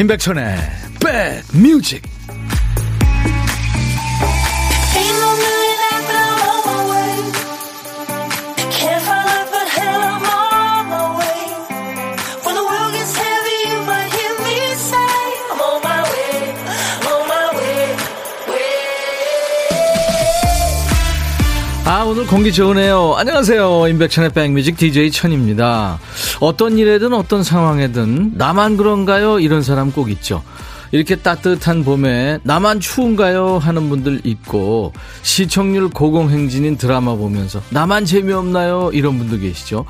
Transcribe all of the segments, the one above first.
임백천의 백뮤직. 아 오늘 공기 좋으네요. 안녕하세요. 임백천의 백뮤직 DJ 천입니다 어떤 일에든 어떤 상황에든 나만 그런가요? 이런 사람 꼭 있죠. 이렇게 따뜻한 봄에 나만 추운가요? 하는 분들 있고 시청률 고공행진인 드라마 보면서 나만 재미없나요? 이런 분도 계시죠.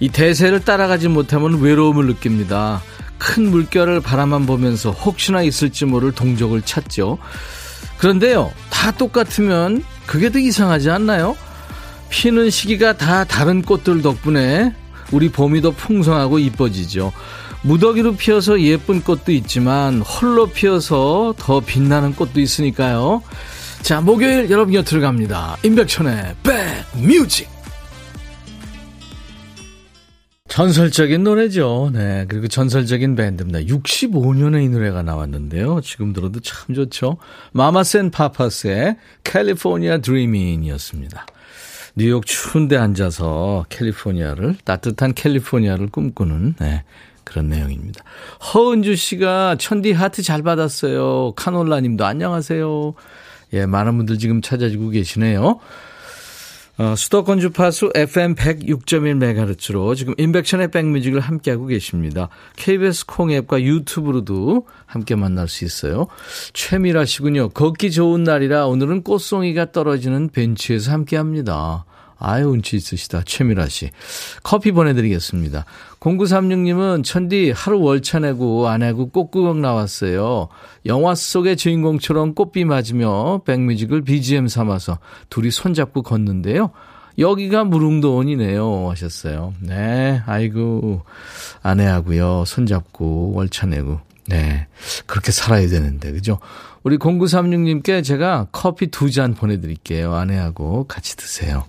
이 대세를 따라가지 못하면 외로움을 느낍니다. 큰 물결을 바라만 보면서 혹시나 있을지 모를 동족을 찾죠. 그런데요 다 똑같으면 그게 더 이상하지 않나요? 피는 시기가 다 다른 꽃들 덕분에 우리 봄이 더 풍성하고 이뻐지죠. 무더기로 피어서 예쁜 꽃도 있지만 홀로 피어서 더 빛나는 꽃도 있으니까요. 자, 목요일 여러분 곁으로 갑니다. 임백천의 백뮤직. 전설적인 노래죠. 네. 그리고 전설적인 밴드입니다. 65년에 이 노래가 나왔는데요. 지금 들어도 참 좋죠. 마마센 파파스의 캘리포니아 드리밍이었습니다. 뉴욕 추운데 앉아서 캘리포니아를, 따뜻한 캘리포니아를 꿈꾸는, 네. 그런 내용입니다. 허은주 씨가 천디 하트 잘 받았어요. 카놀라 님도 안녕하세요. 예, 많은 분들 지금 찾아주고 계시네요. 어, 수도권 주파수 FM 106.1MHz로 지금 인백션의 백뮤직을 함께하고 계십니다. KBS 콩앱과 유튜브로도 함께 만날 수 있어요. 최미라 씨군요. 걷기 좋은 날이라 오늘은 꽃송이가 떨어지는 벤치에서 함께합니다. 아유, 운치 있으시다. 최미라 씨. 커피 보내드리겠습니다. 0936님은 천디 하루 월차 내고 아내고 꽃구경 나왔어요. 영화 속의 주인공처럼 꽃비 맞으며 백뮤직을 BGM 삼아서 둘이 손잡고 걷는데요. 여기가 무릉도원이네요. 하셨어요. 네, 아이고. 아내하고요. 손잡고 월차 내고. 네. 그렇게 살아야 되는데, 그죠? 우리 0936님께 제가 커피 두 잔 보내드릴게요. 아내하고 같이 드세요.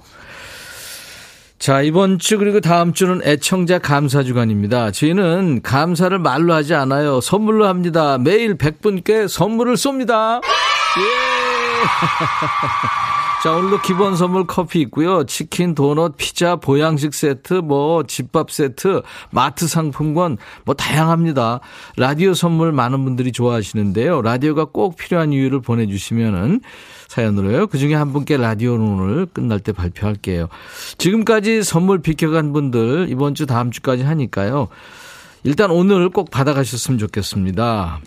자, 이번 주 그리고 다음 주는 애청자 감사 주간입니다. 저희는 감사를 말로 하지 않아요. 선물로 합니다. 매일 100분께 선물을 쏩니다. 예! 자, 오늘도 기본 선물 커피 있고요. 치킨, 도넛, 피자, 보양식 세트, 뭐 집밥 세트, 마트 상품권 뭐 다양합니다. 라디오 선물 많은 분들이 좋아하시는데요. 라디오가 꼭 필요한 이유를 보내 주시면은 사연으로요. 그 중에 한 분께 라디오는 오늘 끝날 때 발표할게요. 지금까지 선물 비켜간 분들 이번 주 다음 주까지 하니까요. 일단 오늘 꼭 받아가셨으면 좋겠습니다.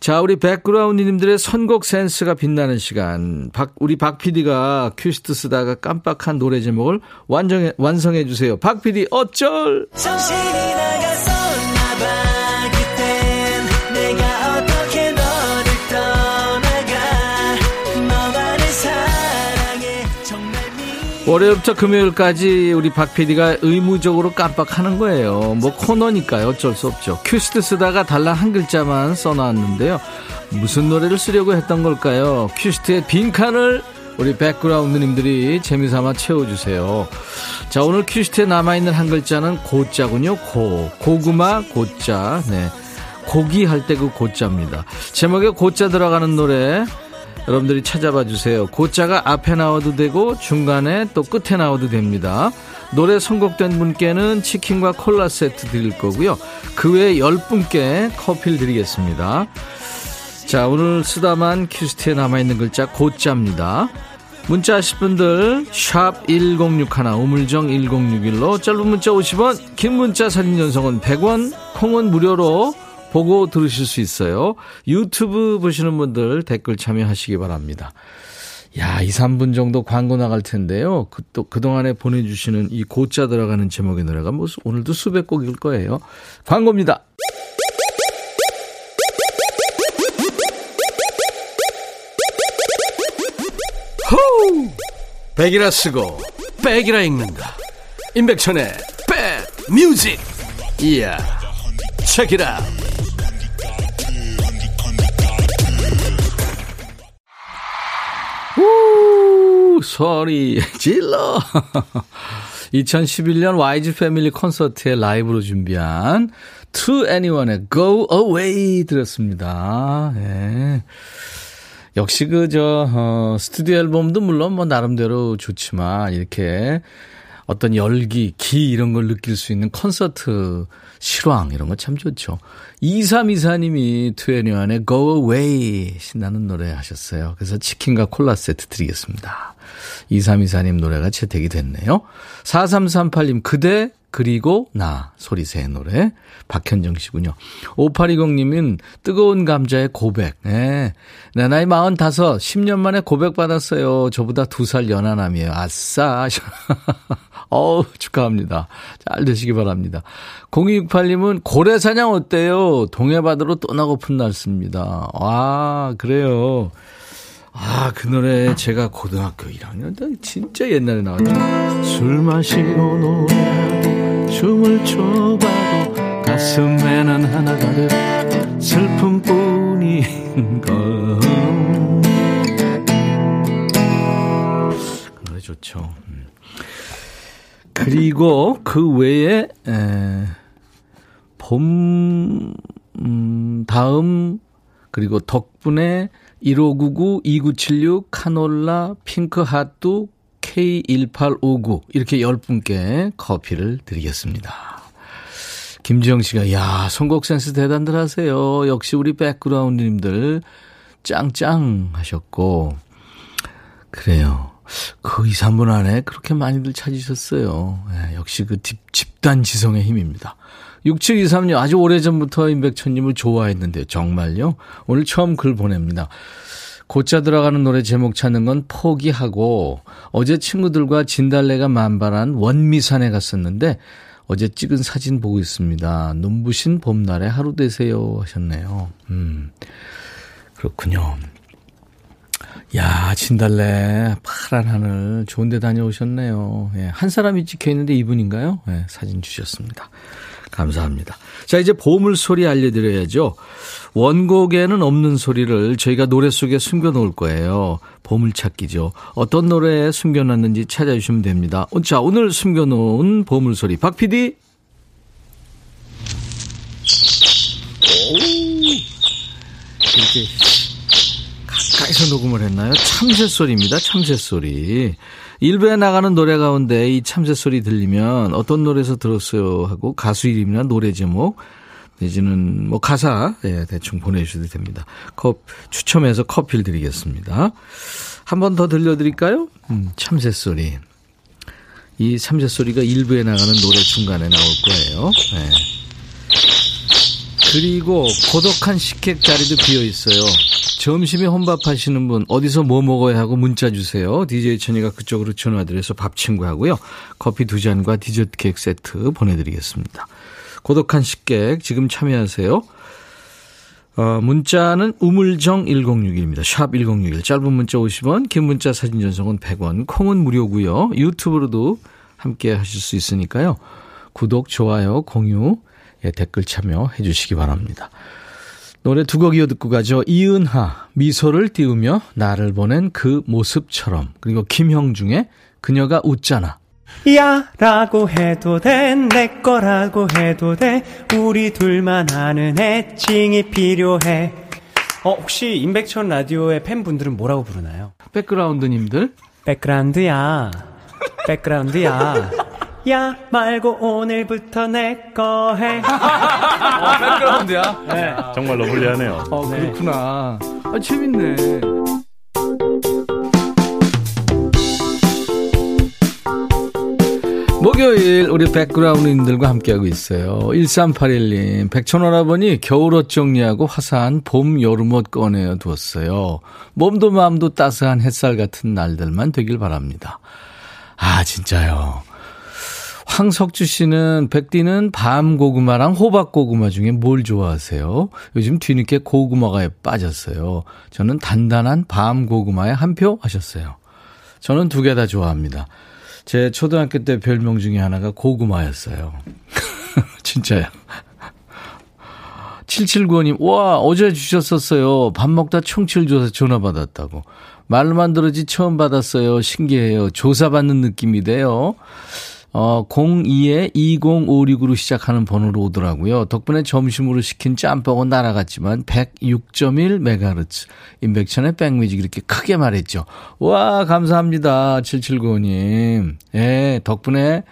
자, 우리 백그라운드님들의 선곡 센스가 빛나는 시간. 박, 우리 박 PD가 큐시트 쓰다가 깜빡한 노래 제목을 완성해, 완성해 주세요. 박 PD, 어쩔! 정신이 나갔었 월요일부터 금요일까지 우리 박 PD가 의무적으로 깜빡하는 거예요. 뭐 코너니까요. 어쩔 수 없죠. 큐시트 쓰다가 달랑 한 글자만 써놨는데요. 무슨 노래를 쓰려고 했던 걸까요? 큐시트의 빈칸을 우리 백그라운드님들이 재미삼아 채워주세요. 자, 오늘 큐시트에 남아있는 한 글자는 고자군요. 고. 고구마, 고자. 네. 고기 할 때 그 고자입니다. 제목에 고자 들어가는 노래 여러분들이 찾아봐 주세요. 고자가 앞에 나와도 되고 중간에 또 끝에 나와도 됩니다. 노래 선곡된 분께는 치킨과 콜라 세트 드릴 거고요. 그 외에 10분께 커피를 드리겠습니다. 자, 오늘 쓰다만 큐시트에 남아있는 글자 고자입니다. 문자 하실 분들 샵 1061, 우물정 1061로 짧은 문자 50원, 긴 문자 사진 전송은 100원, 콩은 무료로 보고 들으실 수 있어요. 유튜브 보시는 분들 댓글 참여하시기 바랍니다. 야, 2, 3분 정도 광고 나갈 텐데요. 그, 또, 그동안에 보내주시는 이 고자 들어가는 제목의 노래가 뭐, 오늘도 수백 곡일 거예요. 광고입니다. 호우! 백이라 쓰고, 백이라 읽는다. 임백천의 백 뮤직! 이야, 책이라! 우 소리 질러 2011년 YG 패밀리 콘서트에 라이브로 준비한 To Anyone의 Go Away 들었습니다. 예. 역시 그, 저, 어, 스튜디오 앨범도 물론 뭐 나름대로 좋지만, 이렇게 어떤 열기, 기 이런 걸 느낄 수 있는 콘서트 실황 이런 거 참 좋죠. 2324님이 투애니원의 Go Away 신나는 노래 하셨어요. 그래서 치킨과 콜라 세트 드리겠습니다. 2324님 노래가 채택이 됐네요. 4338님 그대 그리고 나 소리새의 노래 박현정 씨군요. 5820님은 뜨거운 감자의 고백. 네. 내 나이 45 10년 만에 고백 받았어요. 저보다 두살 연하남이에요. 아싸. 어우 축하합니다. 잘 되시기 바랍니다. 0268님은 고래사냥 어때요? 동해바다로 떠나고픈 날씨입니다. 와 그래요. 아, 그 노래 제가 고등학교 1학년 때 진짜 옛날에 나왔죠. 술 마시고 노래하고 춤을 춰봐도 가슴에는 하나가 돼 슬픔뿐인 걸. 그 노래 좋죠. 음. 그리고 그 외에 에, 봄 음, 다음 그리고 덕분에 1599, 2976, 카놀라, 핑크핫도, K1859 이렇게 10분께 커피를 드리겠습니다. 김지영 씨가 야 선곡 센스 대단들 하세요. 역시 우리 백그라운드님들 짱짱 하셨고 그래요. 그 2, 3분 안에 그렇게 많이들 찾으셨어요. 네, 역시 그 집, 집단 지성의 힘입니다. 6723님 아주 오래전부터 임백천님을 좋아했는데요. 정말요? 오늘 처음 글 보냅니다. 곧자 들어가는 노래 제목 찾는 건 포기하고 어제 친구들과 진달래가 만발한 원미산에 갔었는데 어제 찍은 사진 보고 있습니다. 눈부신 봄날에 하루 되세요 하셨네요. 음. 그렇군요. 야, 진달래, 파란 하늘, 좋은 데 다녀오셨네요. 예, 한 사람이 찍혀 있는데 이분인가요? 예, 사진 주셨습니다. 감사합니다. 자, 이제 보물 소리 알려드려야죠. 원곡에는 없는 소리를 저희가 노래 속에 숨겨 놓을 거예요. 보물찾기죠. 어떤 노래에 숨겨놨는지 찾아주시면 됩니다. 자, 오늘 숨겨놓은 보물 소리. 박 PD? 이렇게 가까이서 녹음을 했나요? 참새 소리입니다. 참새 소리. 일부에 나가는 노래 가운데 이 참새 소리 들리면 어떤 노래에서 들었어요 하고 가수 이름이나 노래 제목 내지는 뭐 가사 예, 대충 보내주셔도 됩니다. 컵 추첨해서 커피를 드리겠습니다. 한 번 더 들려드릴까요? 음, 참새 소리. 이 참새 소리가 일부에 나가는 노래 중간에 나올 거예요. 네. 그리고 고독한 식객 자리도 비어 있어요. 점심에 혼밥 하시는 분 어디서 뭐 먹어야 하고 문자 주세요. DJ 천이가 그쪽으로 전화드려서 밥 친구하고요. 커피 두 잔과 디저트 케이크 세트 보내드리겠습니다. 고독한 식객 지금 참여하세요. 어, 문자는 우물정 1061입니다. 샵 1061. 짧은 문자 50원, 긴 문자 사진 전송은 100원, 콩은 무료고요. 유튜브로도 함께 하실 수 있으니까요. 구독, 좋아요, 공유, 예, 댓글 참여해 주시기 바랍니다. 노래 두 곡 이어 듣고 가죠. 이은하, 미소를 띄우며 나를 보낸 그 모습처럼. 그리고 김형중의 그녀가 웃잖아. 야 라고 해도 돼 내 거라고 해도 돼 우리 둘만 아는 애칭이 필요해 어 혹시 임백천 라디오의 팬분들은 뭐라고 부르나요? 백그라운드님들 백그라운드야 백그라운드야 야 말고 오늘부터 내 거 해. 아, 백그라운드야? 네. 정말 러블리하네요. 어, 그렇구나. 아, 재밌네. 목요일 우리 백그라운드님들과 함께하고 있어요. 1381님, 백천원아버니 겨울옷 정리하고 화사한 봄, 여름옷 꺼내어 두었어요. 몸도 마음도 따스한 햇살 같은 날들만 되길 바랍니다. 아, 진짜요. 황석주 씨는 백디는 밤 고구마랑 호박 고구마 중에 뭘 좋아하세요? 요즘 뒤늦게 고구마가 빠졌어요. 저는 단단한 밤 고구마에 한 표 하셨어요. 저는 두 개 다 좋아합니다. 제 초등학교 때 별명 중에 하나가 고구마였어요. 진짜요. 7795님, 와, 어제 주셨었어요. 밥 먹다 청취를 줘서 전화 받았다고. 말로만 들었지 처음 받았어요. 신기해요. 조사받는 느낌이 돼요. 어, 02에 2056으로 시작하는 번호로 오더라고요. 덕분에 점심으로 시킨 짬뽕은 날아갔지만 106.1MHz. 임백천의 백뮤직 이렇게 크게 말했죠. 와, 감사합니다. 7795님. 예, 덕분에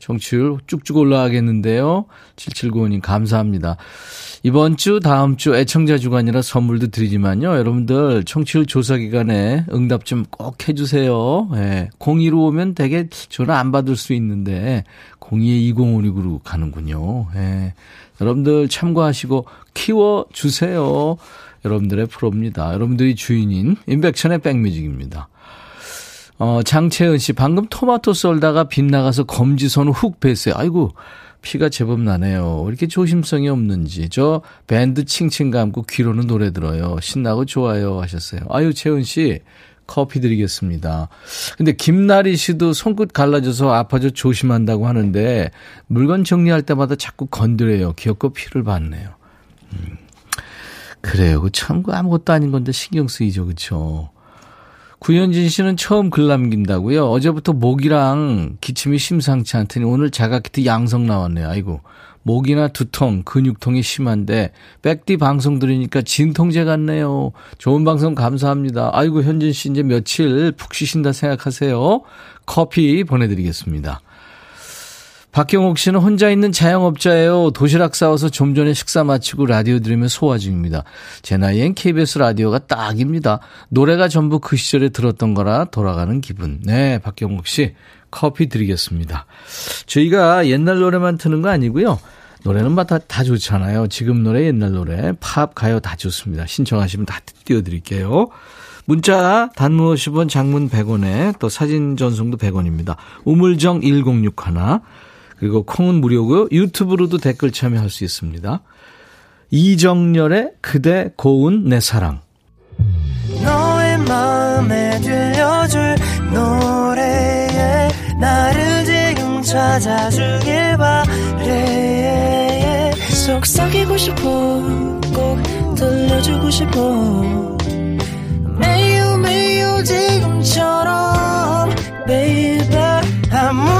청취율 쭉쭉 올라가겠는데요. 7795님 감사합니다. 이번 주, 다음 주 애청자 주간이라 선물도 드리지만요. 여러분들 청취율 조사 기간에 응답 좀 꼭 해주세요. 예. 02로 오면 되게 전화 안 받을 수 있는데 02에 2056으로 가는군요. 예. 여러분들 참고하시고 키워주세요. 여러분들의 프로입니다. 여러분들이 주인인 인백천의 백뮤직입니다. 어, 장채은 씨, 방금 토마토 썰다가 빗나가서 검지선을 훅 뺐어요. 아이고, 피가 제법 나네요. 이렇게 조심성이 없는지. 저 밴드 칭칭 감고 귀로는 노래 들어요. 신나고 좋아요. 하셨어요. 아유, 채은 씨, 커피 드리겠습니다. 근데 김나리 씨도 손끝 갈라져서 아파져 조심한다고 하는데 물건 정리할 때마다 자꾸 건드려요. 귀엽고 피를 받네요. 음. 그래요. 참 아무것도 아닌 건데 신경 쓰이죠. 그렇죠? 구현진 씨는 처음 글 남긴다고요. 어제부터 목이랑 기침이 심상치 않더니 오늘 자가키트 양성 나왔네요. 아이고. 목이나 두통, 근육통이 심한데 백디 방송 들으니까 진통제 같네요. 좋은 방송 감사합니다. 아이고 현진 씨 이제 며칠 푹 쉬신다 생각하세요. 커피 보내드리겠습니다. 박경옥 씨는 혼자 있는 자영업자예요. 도시락 싸워서 좀 전에 식사 마치고 라디오 들으며 소화 중입니다. 제 나이엔 KBS 라디오가 딱입니다. 노래가 전부 그 시절에 들었던 거라 돌아가는 기분. 네, 박경옥 씨 커피 드리겠습니다. 저희가 옛날 노래만 트는 거 아니고요. 노래는 다, 다 좋잖아요. 지금 노래, 옛날 노래, 팝, 가요 다 좋습니다. 신청하시면 다 띄워드릴게요. 문자 단문 50원, 장문 100원에 또 사진 전송도 100원입니다. 우물정 1061 그리고 콩은 무료고요. 유튜브로도 댓글 참여할 수 있습니다. 이정열의 그대 고운 내 사랑. 너의 마음에 들려줄 노래에 나를 지금 찾아주길 바래 속삭이고 싶어 꼭 들려주고 싶어 매우 매우 지금처럼 baby 아무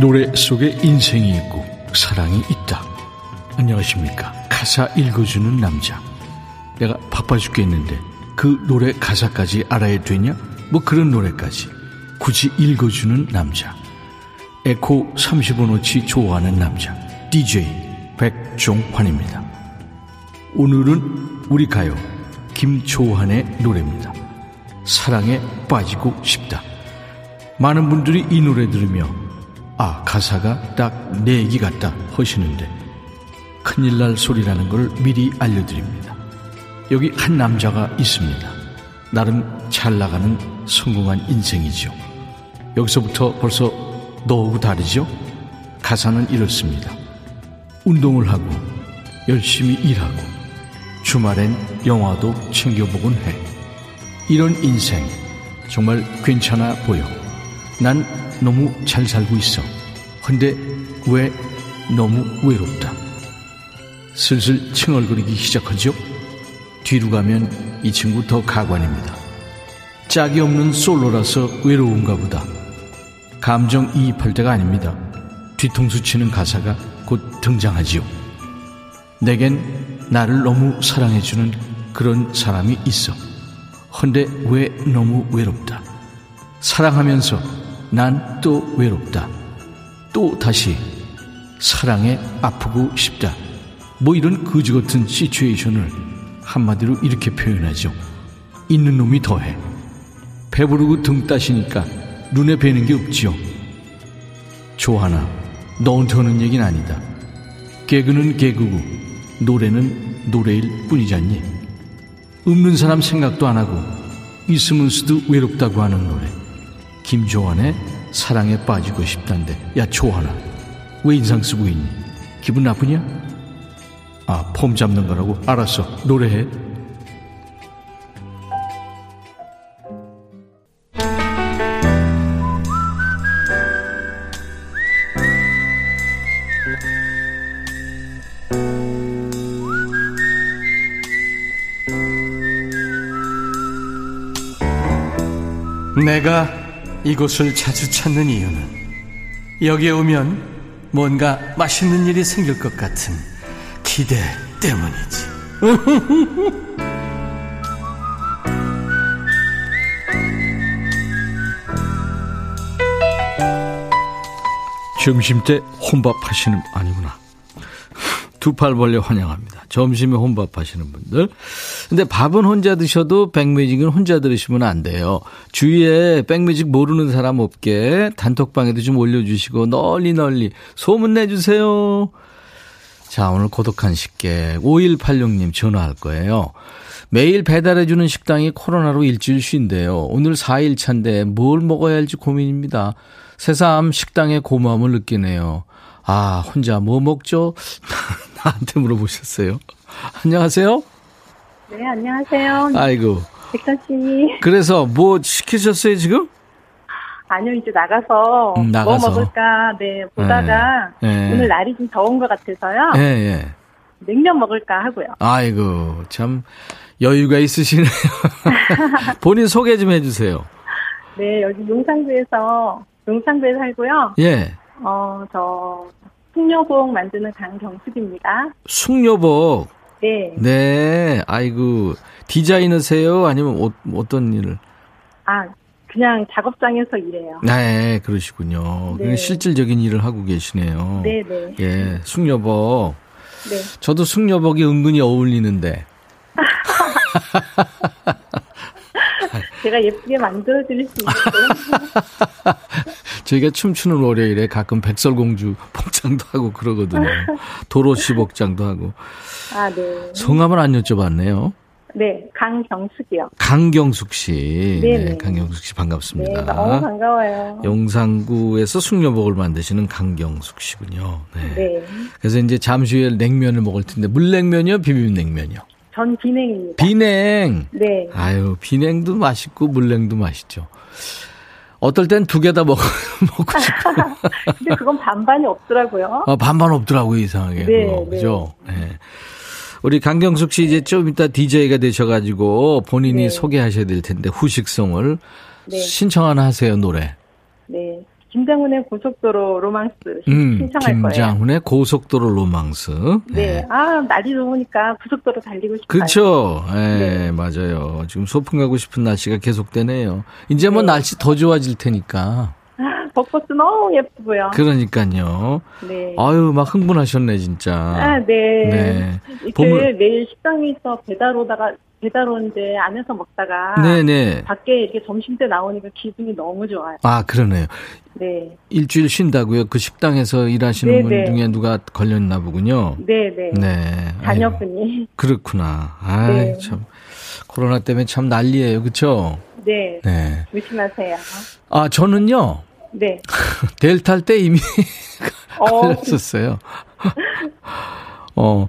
노래 속에 인생이 있고 사랑이 있다. 안녕하십니까. 가사 읽어주는 남자. 내가 바빠 죽겠는데 그 노래 가사까지 알아야 되냐? 뭐 그런 노래까지 굳이 읽어주는 남자. 에코 30원어치 좋아하는 남자. DJ 백종환입니다. 오늘은 우리 가요 김초환의 노래입니다. 사랑에 빠지고 싶다. 많은 분들이 이 노래 들으며 아, 가사가 딱 내 얘기 같다 하시는데 큰일 날 소리라는 걸 미리 알려드립니다. 여기 한 남자가 있습니다. 나름 잘 나가는 성공한 인생이죠. 여기서부터 벌써 너하고 다르죠? 가사는 이렇습니다. 운동을 하고 열심히 일하고 주말엔 영화도 챙겨보곤 해. 이런 인생 정말 괜찮아 보여. 난 너무 잘 살고 있어. 근데 왜 너무 외롭다. 슬슬 칭얼거리기 시작하죠? 뒤로 가면 이 친구 더 가관입니다. 짝이 없는 솔로라서 외로운가 보다. 감정 이입할 때가 아닙니다. 뒤통수 치는 가사가 곧 등장하지요. 내겐 나를 너무 사랑해주는 그런 사람이 있어. 헌데 왜 너무 외롭다. 사랑하면서 난 또 외롭다. 또 다시 사랑에 아프고 싶다. 뭐 이런 거지 같은 시츄에이션을 한마디로 이렇게 표현하죠. 있는 놈이 더해. 배부르고 등 따시니까 눈에 뵈는 게 없지요. 조하나, 너한테 얘기는 아니다. 개그는 개그고 노래는 노래일 뿐이잖니. 없는 사람 생각도 안 하고 있으면서도 외롭다고 하는 노래. 김조한의 사랑에 빠지고 싶단데. 야 조한아, 왜 인상 쓰고 있니? 기분 나쁘냐? 아, 폼 잡는 거라고? 알았어, 노래해. 내가 이곳을 자주 찾는 이유는 여기에 오면 뭔가 맛있는 일이 생길 것 같은 기대 때문이지. 점심때 혼밥 하시는 아니구나. 두 팔 벌려 환영합니다. 점심에 혼밥 하시는 분들. 근데 밥은 혼자 드셔도 백뮤직은 혼자 들으시면 안 돼요. 주위에 백뮤직 모르는 사람 없게 단톡방에도 좀 올려주시고 널리 널리 소문 내주세요. 자, 오늘 고독한 식객 5186님 전화할 거예요. 매일 배달해주는 식당이 코로나로 일주일 쉰대요. 오늘 4일 차인데 뭘 먹어야 할지 고민입니다. 새삼 식당의 고마움을 느끼네요. 아, 혼자 뭐 먹죠? 나한테 물어보셨어요. 안녕하세요? 네, 안녕하세요. 아이고. 백선 씨. 그래서 뭐 시키셨어요, 지금? 아니요, 이제 나가서, 음, 나가서. 뭐 먹을까, 네, 보다가, 네. 오늘 날이 좀 더운 것 같아서요. 예, 예. 냉면 먹을까 하고요. 아이고, 참, 여유가 있으시네요. 본인 소개 좀 해주세요. 네, 여기 용산구에서, 용산구에 살고요. 예. 어, 저, 풍녀복 만드는 강경숙입니다. 숙녀복. 네. 네, 아이고, 디자이너세요? 아니면 어, 어떤 일을? 아, 그냥 작업장에서 일해요. 네, 그러시군요. 네. 실질적인 일을 하고 계시네요. 네 네. 예, 숙녀복. 네. 저도 숙녀복이 은근히 어울리는데. 제가 예쁘게 만들어드릴 수 있어요. 저희가 춤추는 월요일에 가끔 백설공주 복장도 하고 그러거든요. 도로시 복장도 하고. 아, 네. 성함을 안 여쭤봤네요. 네, 강경숙이요. 강경숙 씨. 네네. 네, 강경숙 씨 네, 반갑습니다. 너무 반가워요. 용산구에서 숙녀복을 만드시는 강경숙 씨군요. 네. 네. 그래서 이제 잠시 후에 냉면을 먹을 텐데 물냉면이요, 비빔냉면이요. 전 비냉입니다. 비냉. 네. 아유, 비냉도 맛있고 물냉도 맛있죠. 어떨 땐 두 개 다 먹, 먹고 싶고. 근데 그건 반반이 없더라고요. 아, 반반 없더라고요, 이상하게. 네, 그거, 네. 그죠? 네. 우리 강경숙 씨 이제 좀 이따 DJ가 되셔가지고 본인이 네. 소개하셔야 될 텐데 후식성을 네. 신청 하나 하세요, 노래. 네. 김장훈의 고속도로 로망스 음, 신청할 거예요. 김장훈의 고속도로 로망스. 네. 아, 날이 더우니까 고속도로 달리고 싶어요. 그렇죠. 예, 네. 맞아요. 지금 소풍 가고 싶은 날씨가 계속되네요. 이제 뭐 네. 날씨 더 좋아질 테니까. 아, 벚꽃도 너무 예쁘고요. 그러니까요. 네. 아유, 막 흥분하셨네, 진짜. 아, 네. 네. 이제 보물- 내일 식당에서 배달 오다가 배달 오는데 안에서 먹다가 네네. 밖에 이렇게 점심 때 나오니까 기분이 너무 좋아요. 아, 그러네요. 네. 일주일 쉰다고요? 그 식당에서 일하시는 네, 분 네. 중에 누가 걸렸나 보군요. 네, 네. 네. 자녀분이. 그렇구나. 아이, 네. 참. 코로나 때문에 참 난리예요. 그쵸? 네. 네. 조심하세요. 아, 저는요, 네. 델타 때 이미 어, 걸렸었어요. 어.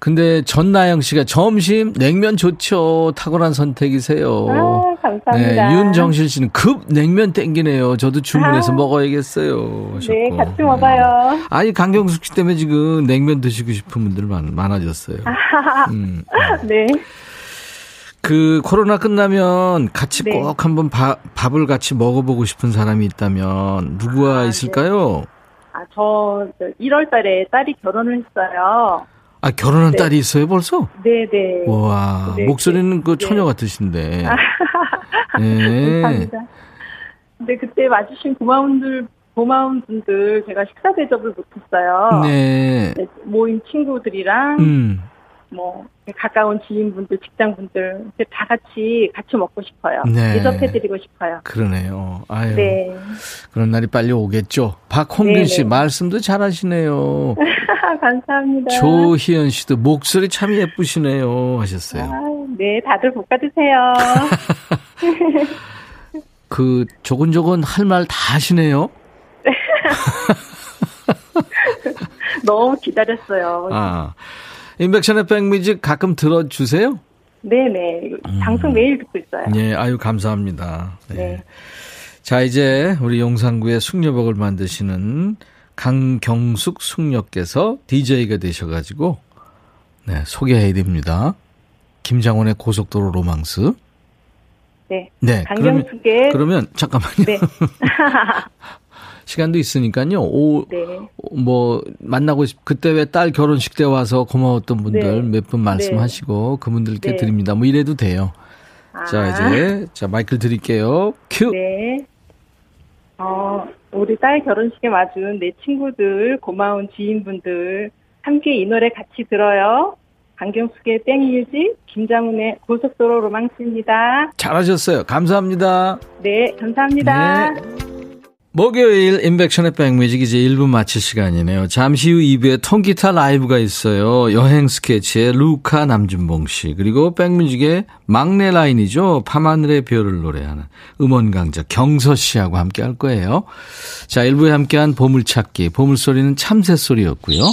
근데 전나영 씨가 점심 냉면 좋죠. 탁월한 선택이세요. 아, 감사합니다. 네, 윤정실 씨는 급 냉면 땡기네요. 저도 주문해서 아. 먹어야겠어요. 네, 하셨고. 같이 먹어요. 네. 아니 강경숙 씨 때문에 지금 냉면 드시고 싶은 분들 많, 많아졌어요. 음. 네. 그 코로나 끝나면 같이 네. 꼭 한번 밥, 밥을 같이 먹어보고 싶은 사람이 있다면 누구와 아, 있을까요? 아, 저 1월 달에 딸이 결혼을 했어요. 아 결혼한 네. 딸이 있어요 벌써? 네네. 와 네, 목소리는 그 네. 처녀 같으신데. 네. 감사합니다. 근데 그때 와주신 고마운 들 고마운 분들 제가 식사 대접을 못했어요. 네. 네, 모임 친구들이랑 음. 뭐 가까운 지인분들, 직장분들 다 같이 같이 먹고 싶어요. 네. 대접해드리고 싶어요. 그러네요. 아유. 네. 그런 날이 빨리 오겠죠. 박홍균 씨 네네. 말씀도 잘하시네요. 감사합니다. 조희연 씨도 목소리 참 예쁘시네요 하셨어요. 아, 네, 다들 복 받으세요. 그 조곤조곤 할 말 다 하시네요. 너무 기다렸어요. 아. 인백션의 백뮤직 가끔 들어주세요? 네네. 방송 매일 듣고 있어요. 예, 아유, 감사합니다. 네. 네. 자, 이제 우리 용산구의 숙녀복을 만드시는 강경숙 숙녀께서 DJ가 되셔가지고, 네, 소개해 드립니다. 김장원의 고속도로 로망스. 네. 네. 그러면, 강경숙의 그러면, 잠깐만요. 네. 시간도 있으니까요. 오, 네. 뭐, 만나고 싶, 그때 왜 딸 결혼식 때 와서 고마웠던 분들 네. 몇분 말씀하시고 그분들께 네. 드립니다. 뭐 이래도 돼요. 아, 자, 이제, 자, 마이크를 드릴게요. 큐! 네. 어, 우리 딸 결혼식에 와준 내 친구들, 고마운 지인분들, 함께 이 노래 같이 들어요. 강경숙의 백뮤직, 김장훈의 고속도로 로망스입니다. 잘하셨어요. 감사합니다. 네, 감사합니다. 네. 목요일 인백션의 백뮤직 이제 1부 마칠 시간이네요. 잠시 후 2부에 통기타 라이브가 있어요. 여행 스케치의 루카 남준봉 씨 그리고 백뮤직의 막내 라인이죠. 밤하늘의 별을 노래하는 음원 강자 경서 씨하고 함께 할 거예요. 자 1부에 함께한 보물찾기 보물소리는 참새소리였고요.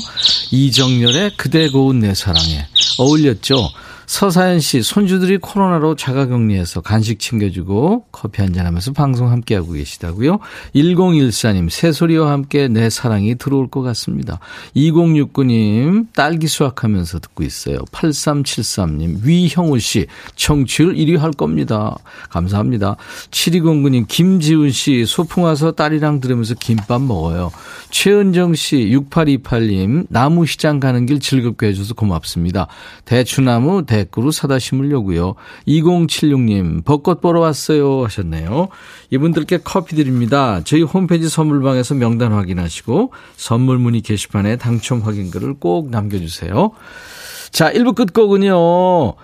이정열의 그대 고운 내 사랑에 어울렸죠. 서사연 씨, 손주들이 코로나로 자가 격리해서 간식 챙겨주고 커피 한잔하면서 방송 함께하고 계시다고요. 1014님, 새소리와 함께 내 사랑이 들어올 것 같습니다. 2069님, 딸기 수확하면서 듣고 있어요. 8373님, 위형우 씨, 청취율 1위 할 겁니다. 감사합니다. 7209님, 김지훈 씨, 소풍 와서 딸이랑 들으면서 김밥 먹어요. 최은정 씨, 6828님, 나무시장 가는 길 즐겁게 해줘서 고맙습니다. 대추나무 대 꾸로 사다 심으려고요. 2076님, 벚꽃 보러 왔어요 하셨네요. 이분들께 커피 드립니다. 저희 홈페이지 선물방에서 명단 확인하시고 선물 문의 게시판에 당첨 확인글을 꼭 남겨주세요. 자, 1부 끝곡은요.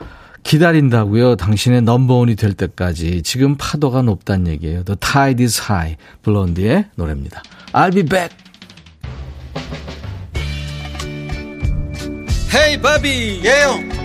기다린다고요. 당신의 넘버원이 될 때까지. 지금 파도가 높다는 얘기예요. The tide is high. 블론디의 노래입니다. I'll be back. 헤이 바비 예요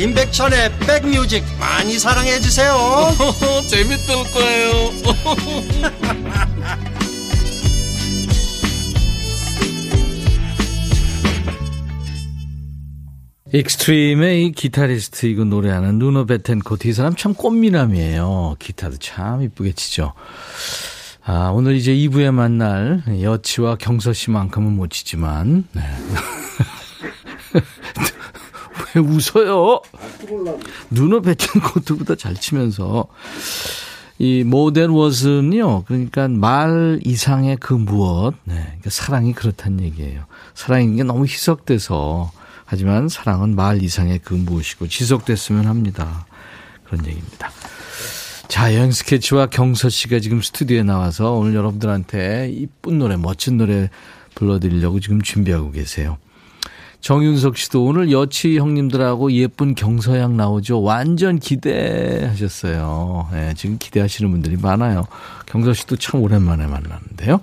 임백천의 백뮤직 많이 사랑해 주세요 재밌을 거예요 익스트림의 이 기타리스트 이거 노래하는 누노 베텐코트 이 사람 참 꽃미남이에요. 기타도 참 이쁘게 치죠. 아, 오늘 이제 2부에 만날 여치와 경서 씨만큼은 못 치지만, 네. 왜 웃어요? 누노 베텐코트보다 잘 치면서, 이 모델 워슨요, 그러니까 말 이상의 그 무엇, 네. 그러니까 사랑이 그렇다는 얘기예요. 사랑인 게 너무 희석돼서, 하지만 사랑은 말 이상의 그 무엇이고 지속됐으면 합니다. 그런 얘기입니다. 자, 여행 스케치와 경서 씨가 지금 스튜디오에 나와서 오늘 여러분들한테 이쁜 노래, 멋진 노래 불러드리려고 지금 준비하고 계세요. 정윤석 씨도 오늘 여치 형님들하고 예쁜 경서양 나오죠. 완전 기대하셨어요. 예, 지금 기대하시는 분들이 많아요. 경서 씨도 참 오랜만에 만났는데요.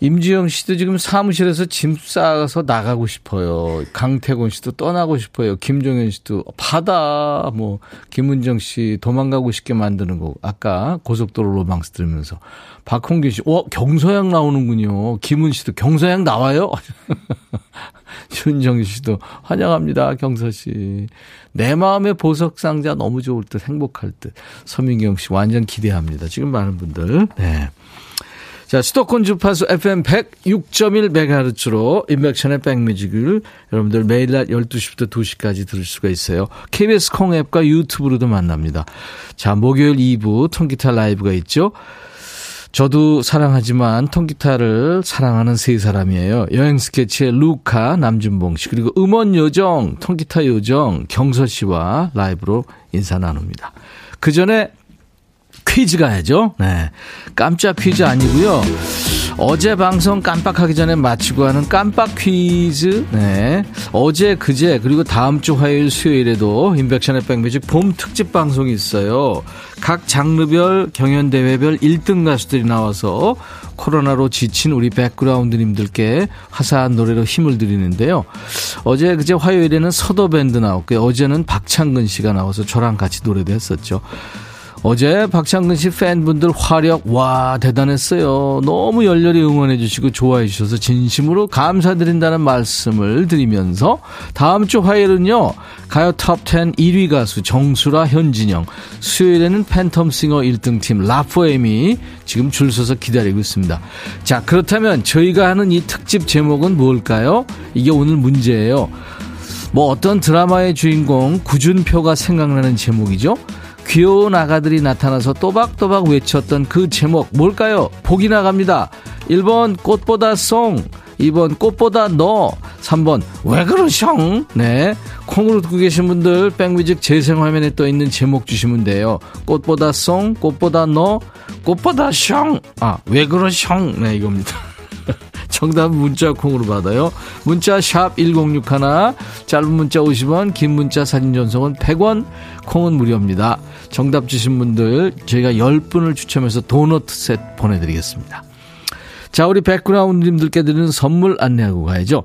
임지영 씨도 지금 사무실에서 짐 싸서 나가고 싶어요. 강태곤 씨도 떠나고 싶어요. 김종현 씨도 바다, 뭐, 김은정 씨 도망가고 싶게 만드는 거. 아까 고속도로 로망스 들으면서. 박홍규 씨, 어, 경서양 나오는군요. 김은 씨도 경서양 나와요? 윤정 씨도 환영합니다. 경서 씨. 내 마음의 보석 상자 너무 좋을 듯 행복할 듯. 서민경 씨 완전 기대합니다. 지금 많은 분들. 네. 자, 수도권 주파수 FM 106.1MHz로 인백션의 백뮤직을 여러분들 매일 낮 12시부터 2시까지 들을 수가 있어요. KBS 콩 앱과 유튜브로도 만납니다. 자, 목요일 2부 통기타 라이브가 있죠. 저도 사랑하지만 통기타를 사랑하는 세 사람이에요. 여행 스케치의 루카, 남준봉 씨, 그리고 음원 요정, 통기타 요정, 경서 씨와 라이브로 인사 나눕니다. 그 전에 퀴즈 가야죠. 네. 깜짝 퀴즈 아니고요. 어제 방송 깜빡하기 전에 마치고 하는 깜빡 퀴즈. 네. 어제, 그제, 그리고 다음 주 화요일, 수요일에도 임백천의 백뮤직 봄 특집 방송이 있어요. 각 장르별, 경연 대회별 1등 가수들이 나와서 코로나로 지친 우리 백그라운드님들께 화사한 노래로 힘을 드리는데요. 어제, 그제 화요일에는 서도밴드 나왔고요. 어제는 박창근 씨가 나와서 저랑 같이 노래도 했었죠. 어제 박창근 씨 팬분들 화력 와 대단했어요. 너무 열렬히 응원해 주시고 좋아해 주셔서 진심으로 감사드린다는 말씀을 드리면서 다음 주 화요일은요. 가요 톱10 1위 가수 정수라 현진영 수요일에는 팬텀싱어 1등 팀 라포엠이 지금 줄 서서 기다리고 있습니다. 자 그렇다면 저희가 하는 이 특집 제목은 뭘까요? 이게 오늘 문제예요. 뭐 어떤 드라마의 주인공 구준표가 생각나는 제목이죠. 귀여운 아가들이 나타나서 또박또박 외쳤던 그 제목 뭘까요? 보기 나갑니다. 1번 꽃보다 송 2번 꽃보다 너 3번 왜 그러셩 네. 콩으로 듣고 계신 분들 백뮤직 재생화면에 떠 있는 제목 주시면 돼요. 꽃보다 송 꽃보다 너 꽃보다 셩아왜 그러셩 네 이겁니다 정답 문자 콩으로 받아요. 문자 샵 1061, 짧은 문자 50원, 긴 문자 사진 전송은 100원, 콩은 무료입니다. 정답 주신 분들 저희가 10분을 추첨해서 도넛 셋 보내드리겠습니다. 자, 우리 백그라운드님들께 드리는 선물 안내하고 가야죠.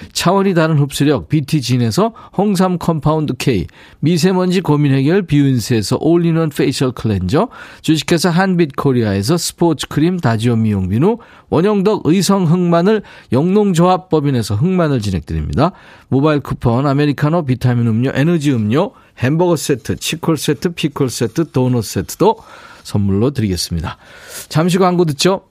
차원이 다른 흡수력 BT진에서 홍삼 compound K, 미세먼지 고민 해결 비윤세에서 올리원 facial cleanser, 주식회사 한빛코리아에서 스포츠 크림 다지오 미용 비누, 원형덕 의성 흑마늘 영농조합법인에서 흑마늘 진액 드립니다. 모바일 쿠폰, 아메리카노, 비타민 음료, 에너지 음료, 햄버거 세트, 치콜 세트, 피콜 세트, 도넛 세트도 선물로 드리겠습니다. 잠시 광고 듣죠.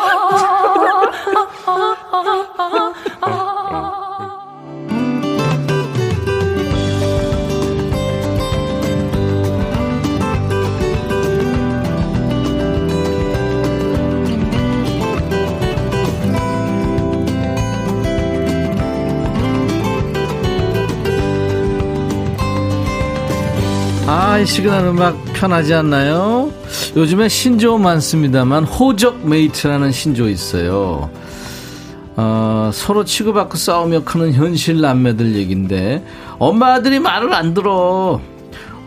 아, 시그널 음악 편하지 않나요? 요즘에 신조어 많습니다만 호적 mate라는 신조어 있어요. 어, 서로 치고받고 싸우며 크는 현실 남매들 얘긴데 엄마 아들이 말을 안 들어.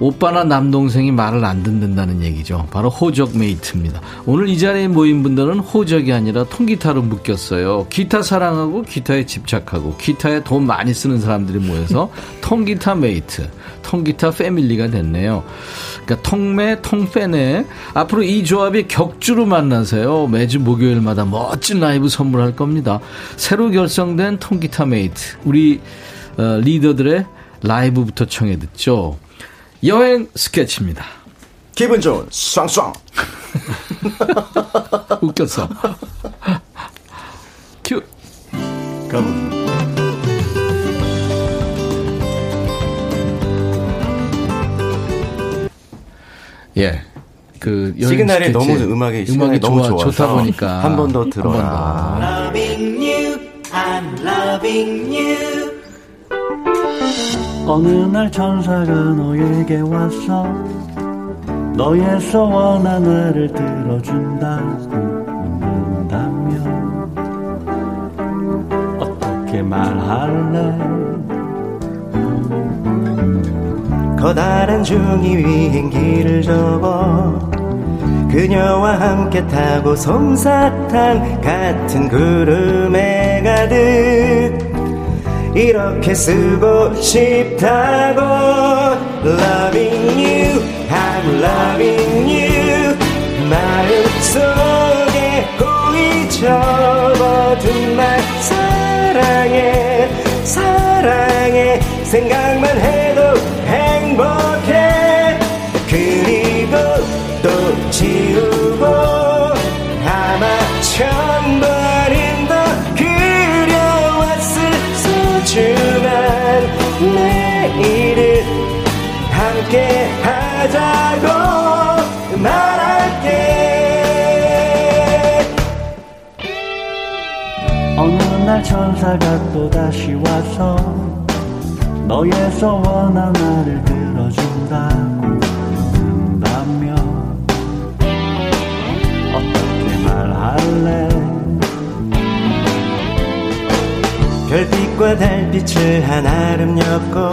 오빠나 남동생이 말을 안 듣는다는 얘기죠. 바로 호적 mate입니다. 오늘 이 자리에 모인 분들은 호적이 아니라 통기타로 묶였어요. 기타 사랑하고 기타에 집착하고 기타에 돈 많이 쓰는 사람들이 모여서 통기타 mate, 통기타 패밀리가 됐네요. 그러니까 통매, 통패네. 앞으로 이 조합이 격주로 만나세요. 매주 목요일마다 멋진 라이브 선물할 겁니다. 새로 결성된 통기타 메이트. 우리 어, 리더들의 라이브부터 청해 듣죠. 여행 스케치입니다. 기분 좋은 상상. 웃겼어. 큐. 가본. 예. 그 시그널이 스케치. 너무 음악이 시그널이 너무 좋아, 좋아서 좋다 보니까 한 번더한 들어라. 어느 날 천사가 너에게 와서 너의 소원 하나를 들어준다고 묻는다면 어떻게 말할래? 커다란 중이 비행기를 접어 그녀와 함께 타고 솜사탕 같은 구름에 가득 이렇게 쓰고 싶다고 Loving you, I'm loving you. 마음속에 접어둔 말 사랑해 사랑해. 생각만 해도 행복해 날 천사가 또 다시 와서 너의 소원 하나를 들어준다고 묻는다면 어떻게 말할래? 별빛과 달빛을 한 아름 엮고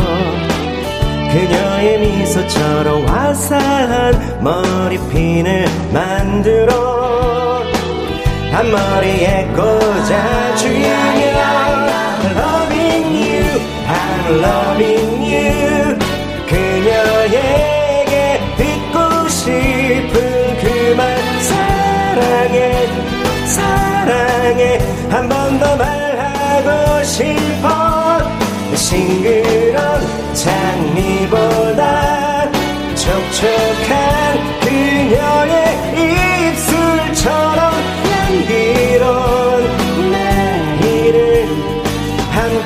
그녀의 미소처럼 화사한 머리핀을 만들어 앞머리에 꽂아주면 Loving you, I'm loving you. 그녀에게 듣고 싶은 그 말 사랑해 사랑해. 한 번 더 말하고 싶어. 싱그런 장미보다 촉촉한 그녀의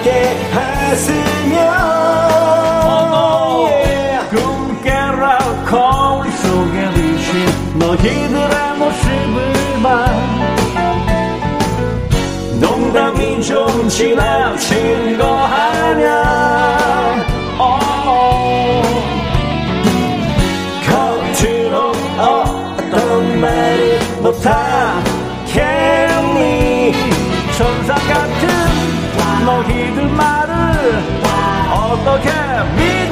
함께 하으며 꿈 깨라 거울 속에 비친 너희들의 모습을 봐 농담이 좀 지나친 거 아냐 어떻게 믿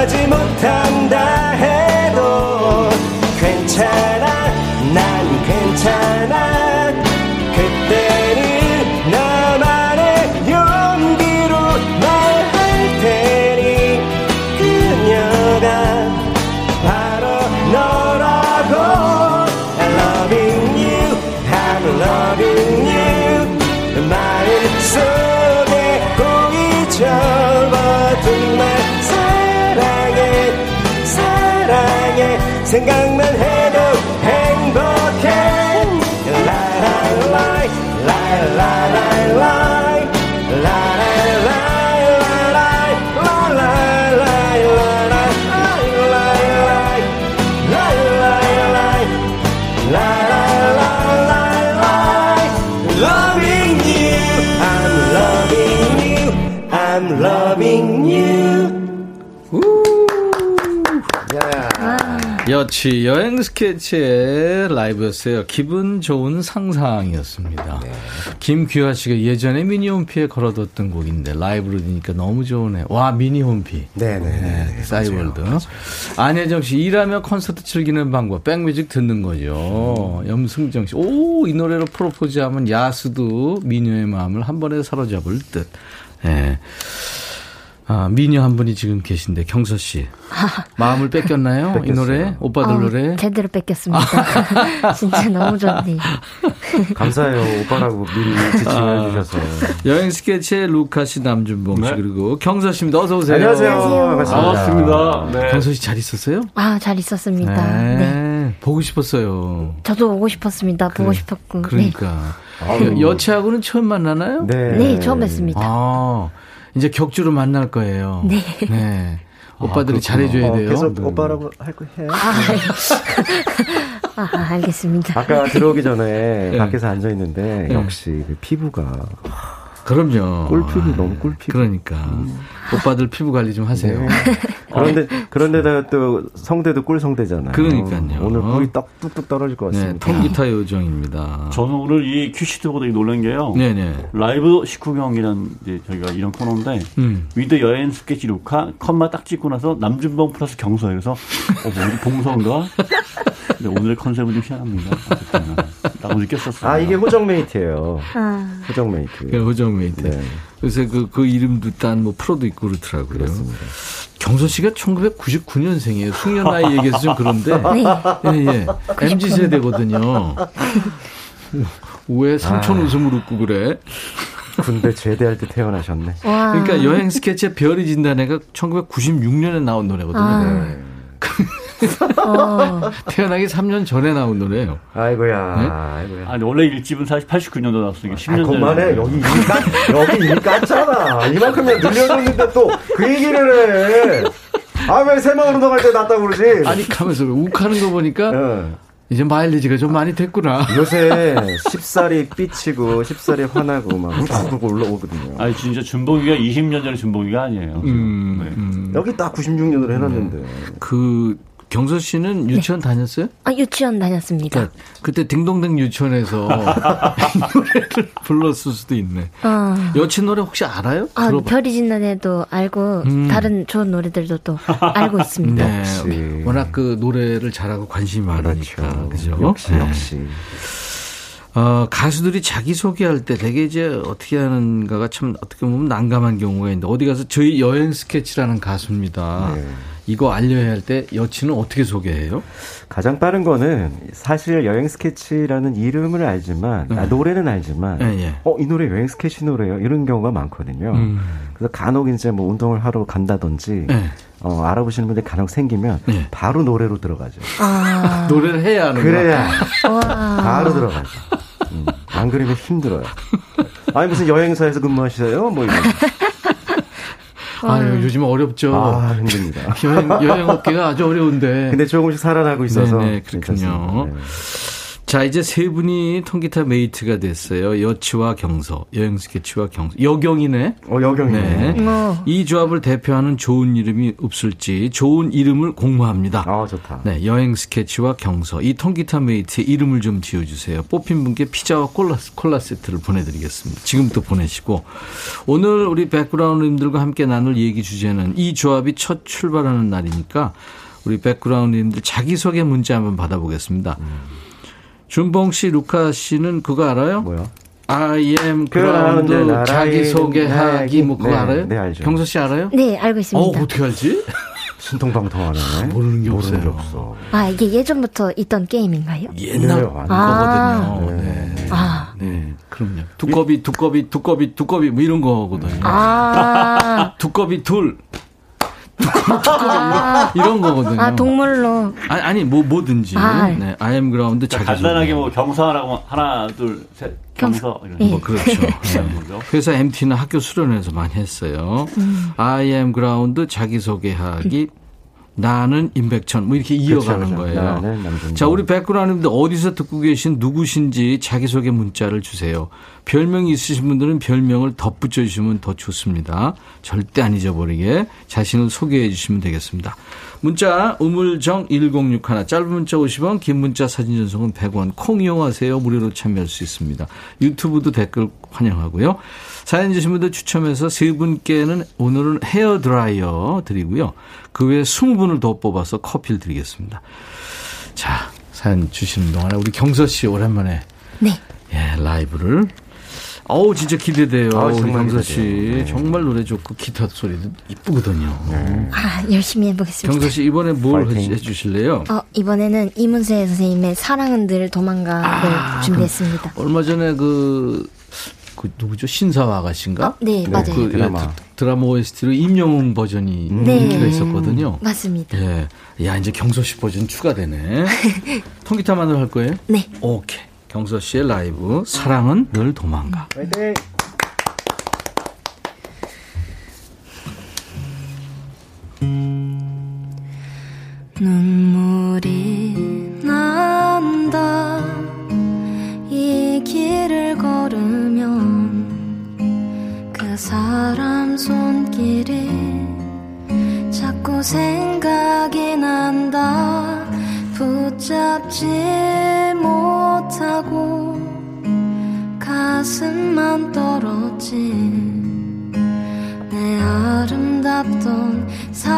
하지 못한 사랑해 생 여치 여행 스케치의 라이브였어요. 기분 좋은 상상이었습니다. 김규하 씨가 예전에 미니홈피에 걸어뒀던 곡인데 라이브로 들으니까 너무 좋으네. 와 미니홈피. 네네. 싸이월드. 안혜정 씨 일하며 콘서트 즐기는 방법 백뮤직 듣는 거죠. 염승정 씨. 오 이 노래로 프로포즈하면 야수도 미녀의 마음을 한 번에 사로잡을 듯. 예. 아, 미녀 한 분이 지금 계신데 경서 씨 마음을 뺏겼나요? 이 노래 오빠들 어, 노래 제대로 뺏겼습니다. 진짜 너무 좋네. 감사해요. 오빠라고 미리 지칭해 주셔서. 여행 스케치의 루카 씨, 남준봉 씨 네. 그리고 경서 씨입니다. 어서 오세요. 안녕하세요. 안녕하세요. 반갑습니다. 네. 경서 씨 잘 있었어요? 아, 잘 있었습니다. 네. 보고 싶었어요. 저도 오고 싶었습니다. 보고 싶었고. 그러니까 아유. 여, 여체하고는 처음 만나나요? 네. 네. 네, 처음 뵀습니다. 아 이제 격주로 만날 거예요. 네. 네. 오빠들이 그렇구나. 잘해줘야 어, 돼요. 계속 오빠라고 할 거 해요. 아, 아, 알겠습니다. 아까 들어오기 전에 네. 밖에서 앉아 있는데 네. 역시 그 피부가 그럼요. 꿀피부 아, 너무 꿀피부. 그러니까 오빠들 피부 관리 좀 하세요. 네. 그런데 그런데다가 또 성대도 꿀 성대잖아요. 그러니까요. 오늘 꿀이 떡 뚝뚝 떨어질 것 네, 같습니다. 통기타 요정입니다. 저는 오늘 이 큐시트 보고 되게 놀란 게요. 네네. 라이브 식후경이라는 이제 저희가 이런 코너인데 음. with 여행 스케치 루카 컷만 딱 찍고 나서 남준봉 플러스 경서 그래서 어 뭐지 봉선가? 근데 오늘 컨셉은 좀 희한합니다. 라고 느꼈었어요. 아 이게 호정 메이트예요. 아, 호정 메이트. 그 호정 메이트. 네. 요새 그, 그 이름도 딴 뭐 프로도 있고 그렇더라고요. 그렇습니다. 경서 씨가 1999년생이에요. 숙녀 나이 얘기해서 좀 그런데. 네. 예, 예. MZ 세대거든요. 왜 삼촌 아. 웃음을 웃고 그래? 군대 제대할 때 태어나셨네. 와. 그러니까 여행 스케치의 별이 진다는 애가 1996년에 나온 노래거든요. 아. 네. 어, 태어나기 3년 전에 나온 노래예요. 아이고야, 네? 아이고야. 아니 원래 일집은 사실 89년도 나왔으니까 10년 아, 전에. 그만해. 여기 이미 깠, 여기 이미 깠잖아. 이만큼이나 늘려줬는데 또 그 얘기를 해. 아, 왜 새마을로 나갈 때 낫다고 그러지? 아니 가면서 욱하는 거 보니까 예. 이제 마일리지가 좀 많이 됐구나. 요새 십살이 삐치고 십살이 화나고 막 우르르 올라오거든요. 아니 진짜 준봉이가 20년 전에 준봉이가 아니에요. 음, 네. 음. 여기 딱 96년으로 해놨는데. 그 경서 씨는 유치원 다녔어요? 아, 유치원 다녔습니다. 그러니까 그때 딩동댕 유치원에서 노래를 불렀을 수도 있네. 어. 여친 노래 혹시 알아요? 아, 들어봐. 별이 짓는 애도 알고, 음. 다른 좋은 노래들도 또 알고 있습니다. 네, 역시. 워낙 그 노래를 잘하고 관심이 많으니까 그죠? 역시, 네. 역시. 어, 가수들이 자기 소개할 때 되게 이제 어떻게 하는가가 참 어떻게 보면 난감한 경우가 있는데 어디 가서 저희 여행 스케치라는 가수입니다. 네. 이거 알려야 할 때 여치는 어떻게 소개해요? 가장 빠른 거는 사실 여행 스케치라는 이름을 알지만, 아, 노래는 알지만, 네. 예, 예. 어, 이 노래 여행 스케치 노래요? 이런 경우가 많거든요. 음. 그래서 간혹 이제 뭐 운동을 하러 간다든지, 네. 어, 알아보시는 분들이 간혹 생기면, 네. 바로 노래로 들어가죠. 아, 노래를 해야 하는. 그래야 와. 바로 들어가죠. 음, 안 그러면 힘들어요. 아니, 무슨 여행사에서 근무하시세요? 뭐 이런. 아유, 요즘 어렵죠. 아, 힘듭니다. 여행, 여행 업계가 아주 어려운데. 근데 조금씩 살아나고 있어서. 네네, 그렇군요. 괜찮습니다. 네. 자, 이제 세 분이 통기타 메이트가 됐어요. 여치와 경서, 여행 스케치와 경서. 여경이네. 어, 여경이네. 네. 어. 이 조합을 대표하는 좋은 이름이 없을지 좋은 이름을 공모합니다. 아, 좋다. 네, 여행 스케치와 경서. 이 통기타 메이트의 이름을 좀 지어주세요. 뽑힌 분께 피자와 콜라, 콜라 세트를 보내드리겠습니다. 지금부터 보내시고. 오늘 우리 백그라운드님들과 함께 나눌 얘기 주제는 이 조합이 첫 출발하는 날이니까 우리 백그라운드님들 자기소개 문자 한번 받아보겠습니다. 준봉 씨, 루카 씨는 그거 알아요? 뭐요? I am 그라운드 자기소개하기 뭐 그거 네, 알아요? 네, 알죠. 경서 씨 알아요? 네, 알고 어, 있습니다. 어떻게 알지? 신통방통하네. 모르는 게 모르는 게 없어요. 없어. 아, 이게 예전부터 있던 게임인가요? 옛날 네, 아. 거거든요. 네. 아, 네, 그럼요. 두꺼비, 두꺼비, 두꺼비, 두꺼비, 뭐 이런 거거든요. 아, 두꺼비 둘. 두꺼비, 이런 거거든요. 아, 동물로. 아니, 아니, 뭐, 뭐든지. 아. 네, I am ground 자, 자기 간단하게 뭐 경서하라고 하나 둘 셋 경서 이런 예. 뭐, 그렇죠. 네. 거죠. 회사 MT나 학교 수련회에서 많이 했어요. I am ground 자기소개하기. 나는 임백천. 뭐 이렇게 이어가는 그렇죠, 그렇죠. 거예요. 나는 남준봉. 자, 우리 백그라운드님들 어디서 듣고 계신 누구신지 자기소개 문자를 주세요. 별명이 있으신 분들은 별명을 덧붙여 주시면 더 좋습니다. 절대 안 잊어버리게 자신을 소개해 주시면 되겠습니다. 문자 우물정 1061 짧은 문자 50원 긴 문자 사진 전송은 100원 콩 이용하세요. 무료로 참여할 수 있습니다. 유튜브도 댓글 환영하고요. 사연 주신 분들 추첨해서 세 분께는 오늘은 헤어 드라이어 드리고요. 그 외에 20분을 더 뽑아서 커피를 드리겠습니다. 자, 사연 주시는 동안에 우리 경서 씨 오랜만에 네. 예, 라이브를 어우 진짜 기대돼요. 아우, 우리 정말 경서 씨 기대돼요. 네. 정말 노래 좋고 기타 소리도 이쁘거든요. 아, 열심히 해보겠습니다. 경서 씨 이번에 뭘 파이팅. 해주실래요? 어, 이번에는 이문세 선생님의 사랑은 늘 도망가를 준비했습니다. 얼마 전에 그, 그 누구죠? 신사와 아가씨인가? 어, 네, 맞아요. 그 드라마. 드- 드라마 OST로 임영웅 버전이 네. 인기가 있었거든요. 맞습니다. 예. 야, 이제 경서 씨 버전 추가되네. 통기타만으로 할 거예요? 네. 오케이. 경서 씨의 라이브 사랑은 늘 도망가. 파이팅! 눈물이 난다 이 길을 걸으면 그 사람 손길이 자꾸 생각이 난다 붙잡지 못하고 가슴만 떨었지. 내 아름답던 사람아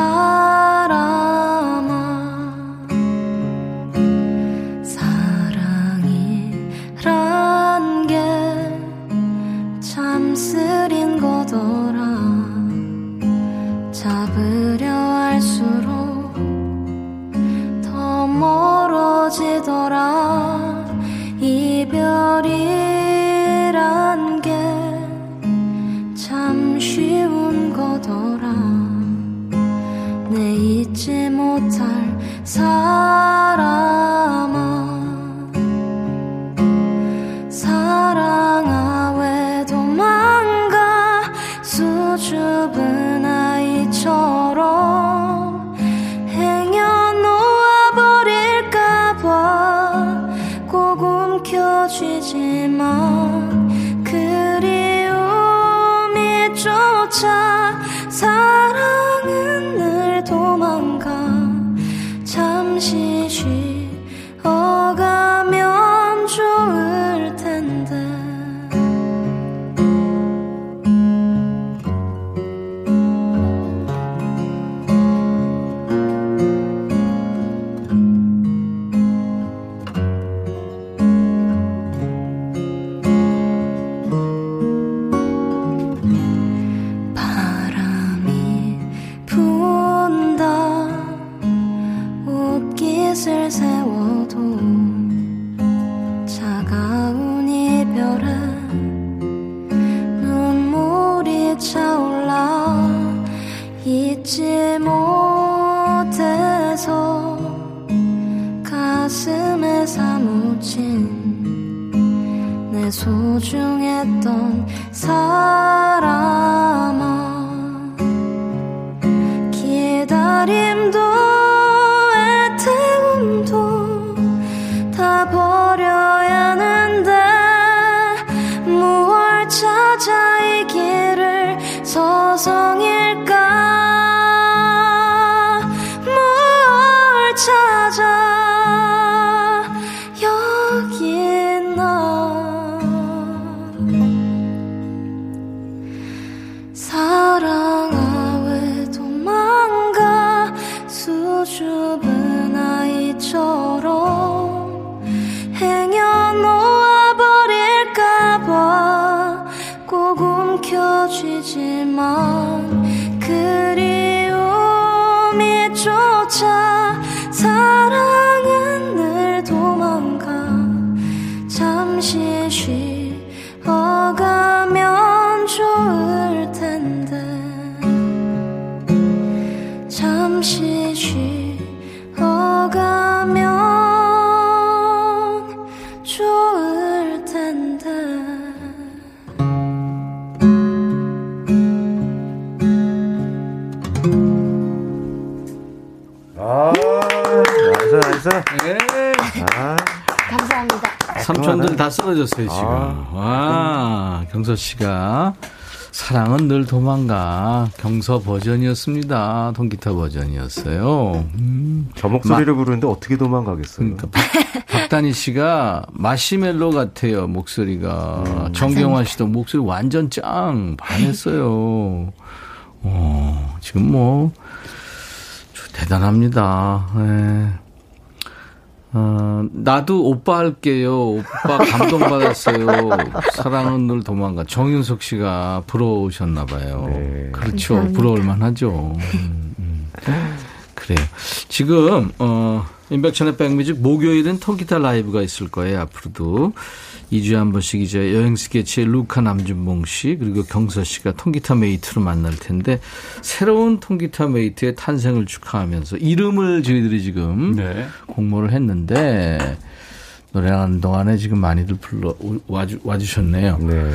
사랑이란 게참 쓰린 거더라. 잡으려 멀어지더라. 이별이란 게 참 쉬운 거더라. 내 잊지 못할 사람 쉬어가 다 쓰러졌어요, 지금. 와, 경서 씨가 사랑은 늘 도망가. 경서 버전이었습니다. 통기타 버전이었어요. 음. 저 목소리를 부르는데 어떻게 도망가겠어요? 그러니까 박, 박단희 씨가 마시멜로 같아요, 목소리가. 정경화 씨도 목소리 완전 짱. 반했어요. 어, 지금 뭐, 저 대단합니다. 예. 어, 나도 오빠 할게요. 오빠 감동받았어요. 사랑은 늘 도망가. 정윤석 씨가 부러우셨나 봐요. 네. 그렇죠. 감사합니다. 부러울 만 하죠. 음, 음. 그래요. 지금 어 임백천의 백뮤직 목요일은 통기타 라이브가 있을 거예요. 앞으로도 2주에 한 번씩 이제 여행 스케치의 루카 남준봉 씨 그리고 경서 씨가 통기타 메이트로 만날 텐데 새로운 통기타 메이트의 탄생을 축하하면서 이름을 저희들이 지금 네. 공모를 했는데 노래하는 동안에 지금 많이들 불러 와주, 와주셨네요. 네.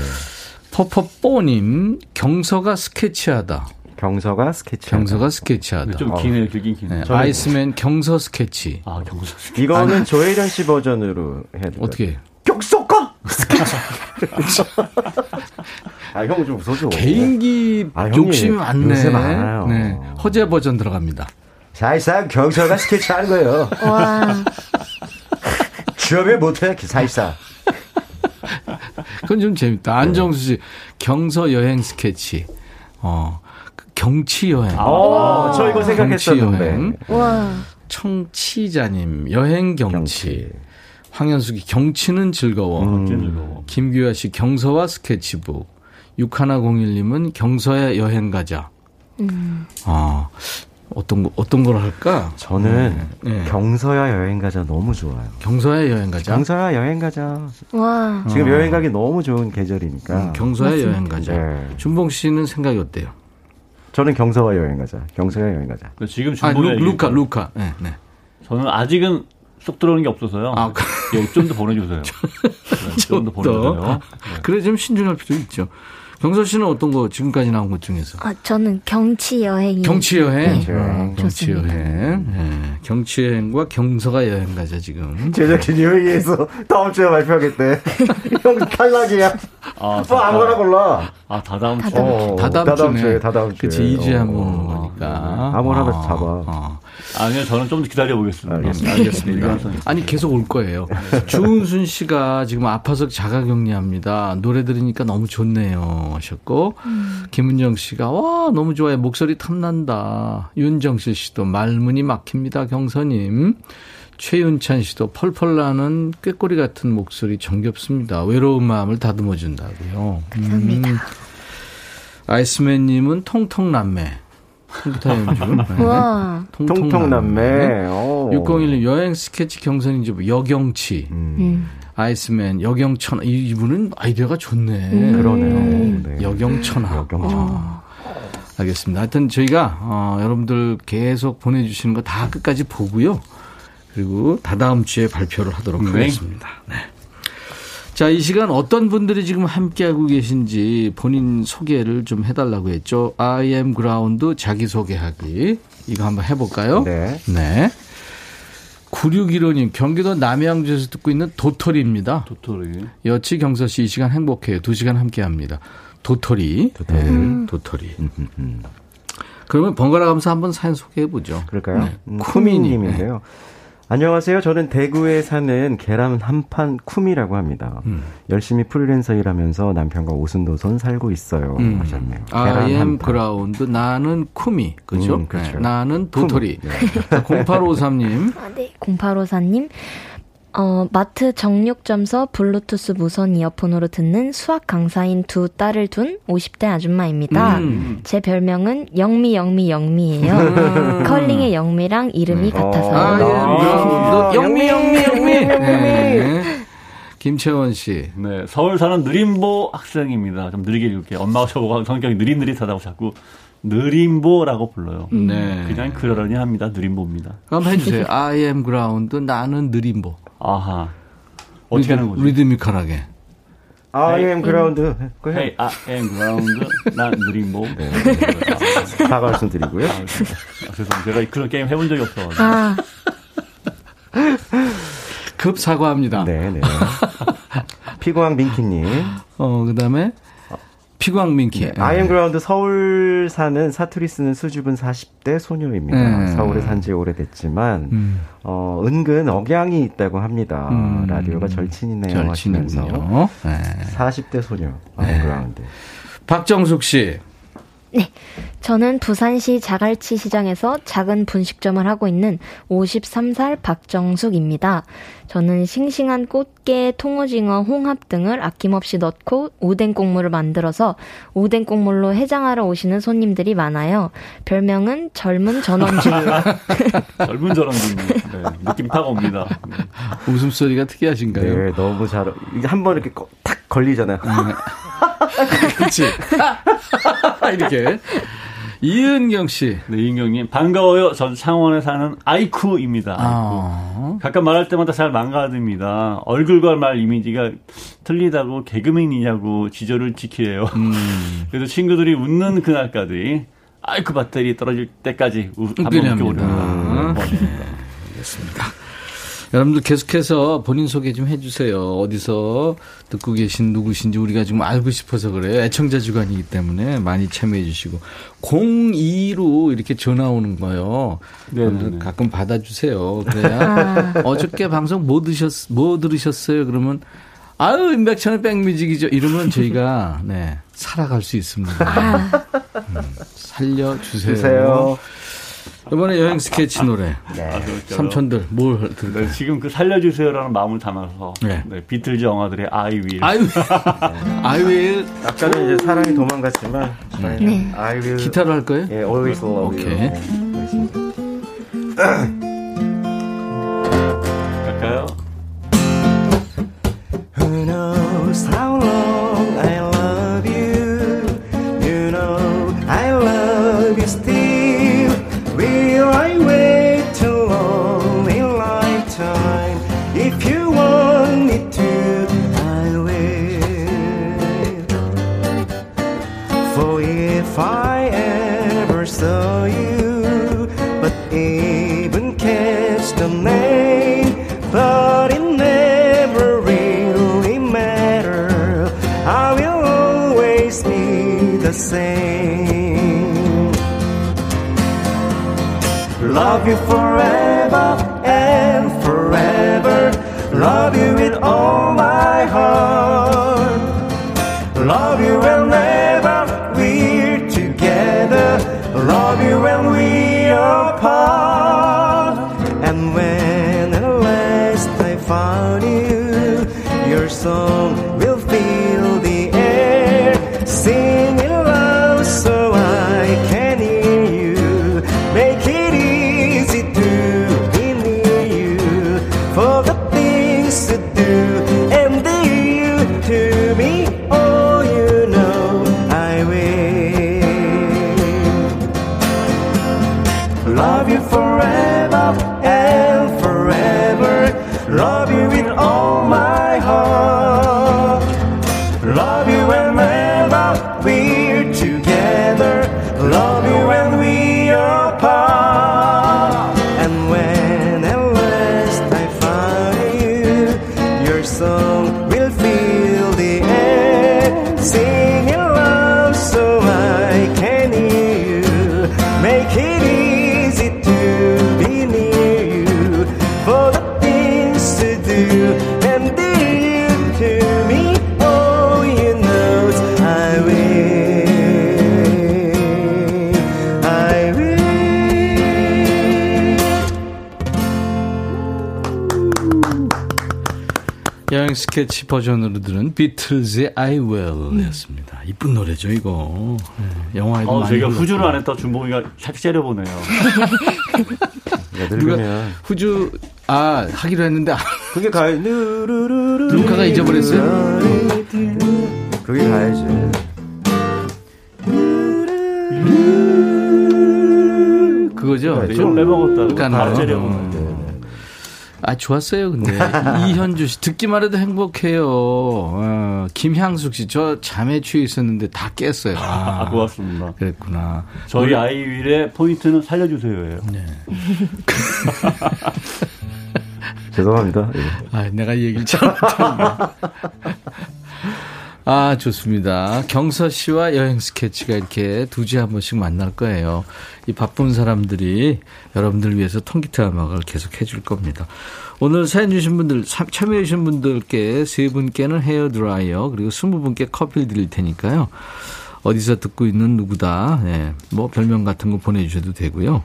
퍼퍼뽀님 경서가 스케치하다. 경서가 스케치. 경서가 스케치하다. 좀 기네요, 길긴 기네. 네, 아이스맨 경서 스케치. 아, 경서. 이거는 조혜련 씨 버전으로 해야 돼. 어떻게? 스케치. 아, 형 좀 웃어줘. 개인기 아, 욕심이 많네. 요새 많아요. 네. 허재 버전 들어갑니다. 사실상 경서가 스케치 하는 거예요. 와, 취업을 못해, 사실상. 그건 좀 재밌다. 안정수 씨, 경서 여행 스케치. 어, 그 경치 여행. 어, 저 이거 경치 생각했었는데. 여행. 와. 청취자님, 여행 경치. 경치. 황현숙이 경치는 즐거워. 음. 김규아 씨, 경서와 스케치북. 6101님은 경서의 여행 가자. 음. 아, 어떤 거, 어떤 걸 할까? 저는 네. 경서야 여행 가자 너무 좋아요. 경서의 여행 가자. 경서야 여행 가자. 와. 지금 여행 가기 너무 좋은 계절이니까. 음, 경서의 여행 가자. 네. 준봉 씨는 생각이 어때요? 저는 경서와 여행 가자. 경서야 여행 가자. 그 지금 아, 중국에 루, 루카, 루카. 네, 네. 저는 아직은 쏙 들어오는 게 없어서요. 아, 그- 예, 좀더 보내주세요. 네, 좀더 보내주세요. 그래, 좀 신중할 필요 있죠. 경서 씨는 어떤 거 지금까지 나온 것 중에서? 아, 저는 경치 여행이. 경치 여행. 경치 여행. 어, 경치 좋습니다. 여행. 예. 경치 여행과 경서가 여행 가자, 지금. 제작진이 회의에서 다음 주에 발표하겠대. 형 탈락이야. 아, 뭐 아무거나 골라. 아, 다 다음 주. 다 다음 어, 다다음 주네. 주에, 다 다음 주에. 그치, 2주에 한번 어. 오는 거니까. 아무거나 어, 잡아. 어. 아니요, 저는 좀더 기다려보겠습니다. 알겠습니다. 알겠습니다. 아니 계속 올 거예요. 주은순 씨가 지금 아파서 자가 격리합니다. 노래 들으니까 너무 좋네요 하셨고 김은정 씨가 와 너무 좋아요. 목소리 탐난다. 윤정실 씨도 말문이 막힙니다. 경서님. 최윤찬 씨도 펄펄 나는 꾀꼬리 같은 목소리 정겹습니다. 외로운 마음을 다듬어 준다고요. 감사합니다. 아이스맨님은 통통 남매. 통기타 연주. 네. 와. 통통남매. 어. 601님 여행 스케치 경선인지 뭐 여경치 음. 아이스맨 여경천 이- 이분은 아이디어가 좋네. 그러네요. 네. 여경천하. 여경천하. 알겠습니다. 하여튼 저희가 어, 여러분들 계속 보내주시는 거 다 끝까지 보고요. 그리고 다다음 주에 발표를 하도록 네. 하겠습니다. 네. 자, 이 시간 어떤 분들이 지금 함께하고 계신지 본인 소개를 좀 해달라고 했죠. I am ground 자기소개하기. 이거 한번 해볼까요? 네. 네. 9615님, 경기도 남양주에서 듣고 있는 도토리입니다. 도토리. 여치 경서 씨 이 시간 행복해요. 두 시간 함께 합니다. 도토리. 도토리. 도토리. 그러면 번갈아 가면서 한번 사연 소개해보죠. 그럴까요? 네. 음, 쿠미님. 쿠미님인데요. 안녕하세요. 저는 대구에 사는 계란 한판 쿠미라고 합니다. 음. 열심히 프리랜서 일하면서 남편과 오순도순 살고 있어요. 음. 하셨네요. I am 한 판. 그라운드. 나는 쿠미. 그죠? 음, 그렇죠. 네. 나는 도토리. 네. 0853님. 아, 네. 0854님. 어, 마트 정육점서 블루투스 무선 이어폰으로 듣는 수학 강사인 두 딸을 둔 50대 아줌마입니다. 음. 제 별명은 영미 영미 영미예요. 컬링의 영미랑 이름이 어. 같아서요. I am 아, 그라운드. 영미, 영미, 영미. 영미, 영미. 네. 김채원 씨. 네, 서울 사는 느림보 학생입니다. 좀 느리게 읽을게요. 엄마가 저보고 성격이 느릿느릿하다고 자꾸 느림보라고 불러요. 네. 그냥 그러려니 합니다. 느림보입니다. 한번 해주세요. I am ground. 나는 느림보. 아하. 어떻게 하는 거지? 리드미컬하게. I am ground. 그 Hey, I am ground. 난 느림보. 네. 사과 말씀드리고요. 아, 죄송합니다. 제가 그런 게임 해본 적이 없어가지고. 아, 급 사과합니다. 네, 네. 피고왕 민키님. 어, 그 다음에, 피광민키. 네. I am ground 서울 사는 사투리 쓰는 수줍은 40대 소녀입니다. 네. 서울에 산 지 오래됐지만, 음, 어, 은근 억양이 있다고 합니다. 음. 라디오가 절친이네요. 절친이군요. 네. 40대 소녀. Am ground. 박정숙 씨. 저는 부산시 자갈치 시장에서 작은 분식점을 하고 있는 53살 박정숙입니다. 저는 싱싱한 꽃게, 통오징어, 홍합 등을 아낌없이 넣고 오뎅 국물을 만들어서 오뎅 국물로 해장하러 오시는 손님들이 많아요. 별명은 젊은 전원주의. 젊은 저랑도 네, 느낌 딱 옵니다. 네. 웃음소리가 특이하신가요? 네, 너무 잘. 이게 한 번 이렇게 거- 탁 걸리잖아요. 그렇지. 이렇게. 이은경 씨. 네, 이인경님 반가워요. 전 창원에 사는 아이쿠입니다. 아. 가끔 말할 때마다 잘 망가집니다. 얼굴과 말 이미지가 틀리다고 개그맨이냐고 지조를 지키래요. 음. 그래서 친구들이 웃는 그날까지 아이쿠 배터리 떨어질 때까지 우, 한번 웃기려 합니다. 웃겨보려고 알겠습니다. 여러분들 계속해서 본인 소개 좀 해주세요. 어디서 듣고 계신 누구신지 우리가 지금 알고 싶어서 그래요. 애청자 주간이기 때문에 많이 참여해 주시고 02로 이렇게 전화 오는 거요. 여러분들 가끔 받아주세요. 그래야 어저께 방송 뭐 드셨 뭐 들으셨어요? 그러면 아유 임백천의 백뮤직이죠. 이러면 저희가 네 살아갈 수 있습니다. 음, 살려주세요. 주세요. 이번에 여행 스케치 노래. 아, 그렇죠. 삼촌들 뭘 들을까요? 네, 지금 그 살려주세요라는 마음을 담아서 네. 네, 비틀즈 영화들의 I Will 아유, 아유, 아까는 이제 사랑이 도망갔지만 저희는 네. I will 기타로 할 거예요? 예, always love 오케이. you. 네, 알겠습니다. 갈까요? Who knows how long Love you forever and forever. Love you with all my heart. 스케치 버전으로 들은 비틀즈의 I Will 였습니다. 이쁜 노래죠, 이거. 네, 영화에도 어, 많이 저희가 불렀고. 후주를 안 했다 준봉이가 샥 째려보네요. 야, 누가 후주, 아, 하기로 했는데, 아, 그게 가야 누르르르 루카가 잊어버렸어요? 그게 가야지. 그거죠? 네, 좀 빼먹었다고 약간 다 어, 째려보네. 아, 좋았어요, 근데. 이현주 씨, 듣기만 해도 행복해요. 어, 김향숙 씨, 저 잠에 취해 있었는데 다 깼어요. 아, 아, 고맙습니다. 그랬구나. 저희 아이윌의 포인트는 살려주세요예요. 네. 죄송합니다. 예. 아, 내가 이 얘기를 잘못했네. 아, 좋습니다. 경서 씨와 여행 스케치가 이렇게 두 주에 한 번씩 만날 거예요. 이 바쁜 사람들이 여러분들 위해서 통기타 음악을 계속 해줄 겁니다. 오늘 사연 주신 분들, 참- 참여해주신 분들께 세 분께는 헤어 드라이어, 그리고 스무 분께 커피를 드릴 테니까요. 어디서 듣고 있는 누구다. 예. 뭐 별명 같은 거 보내주셔도 되고요.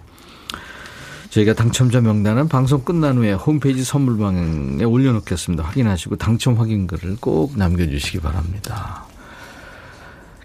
저희가 당첨자 명단은 방송 끝난 후에 홈페이지 선물방에 올려놓겠습니다. 확인하시고 당첨 확인글을 꼭 남겨주시기 바랍니다.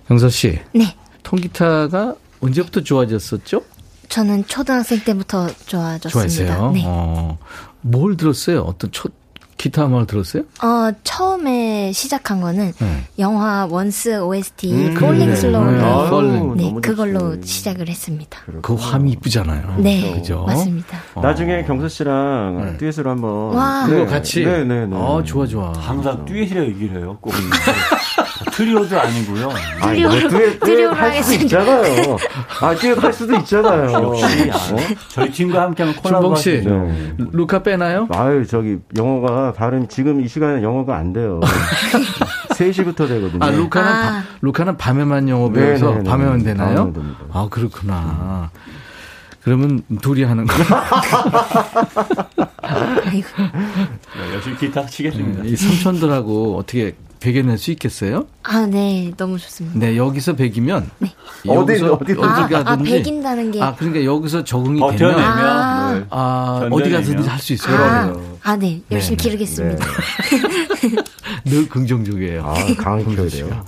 경서 씨, 네. 통기타가 언제부터 좋아졌었죠? 저는 초등학생 때부터 좋아졌습니다. 좋아했어요. 네. 어, 뭘 들었어요? 어떤 초, 기타 음악을 들었어요? 어, 처음에 시작한 거는 네. 영화 Once OST 음, Falling 네. Slowly 네. 아유, Falling. 네, 너무 그걸로 좋지. 시작을 했습니다. 그 화음이 이쁘잖아요. 네, 그죠? 맞습니다. 어. 나중에 경서 씨랑 네. 듀엣으로 한번 와. 그거 같이. 네 네네. 어, 좋아, 좋아. 항상 듀엣이라 얘기를 해요. 꼭 트리오도 아니고요. 아, 트리오- 뭐 듀엣, 트리오로 듀엣 할 수도. 있잖아요. 아, 듀엣 할 수도 있잖아요. 역시 아, 저희 팀과 함께하면 콜라보 씨. 네. 루카 빼나요? 아유, 저기, 영어가, 발음, 지금 이 시간에 영어가 안 돼요. 3시부터 되거든요. 아, 루카는, 아. 밤- 루카는 밤에만 영어 배워서 네네네. 밤에만 되나요? 밤에만 됩니다. 아, 그렇구나. 그러면 둘이 하는 거. 아이고. 네, 열심히 기타 치겠습니다. 이 삼촌들하고 어떻게 배겨낼 수 있겠어요? 아, 네, 너무 좋습니다. 네, 여기서 배기면. 어디, 여기서 어디, 어디 아, 아, 가든지. 배긴다는 게. 아, 그러니까 여기서 적응이 버텨내면 되면. 아. 네. 아. 어디 가서든지 할 수 있어요. 아, 아, 네, 열심히 네, 기르겠습니다. 늘 긍정적이에요. 아, 강하게 키워야 돼요.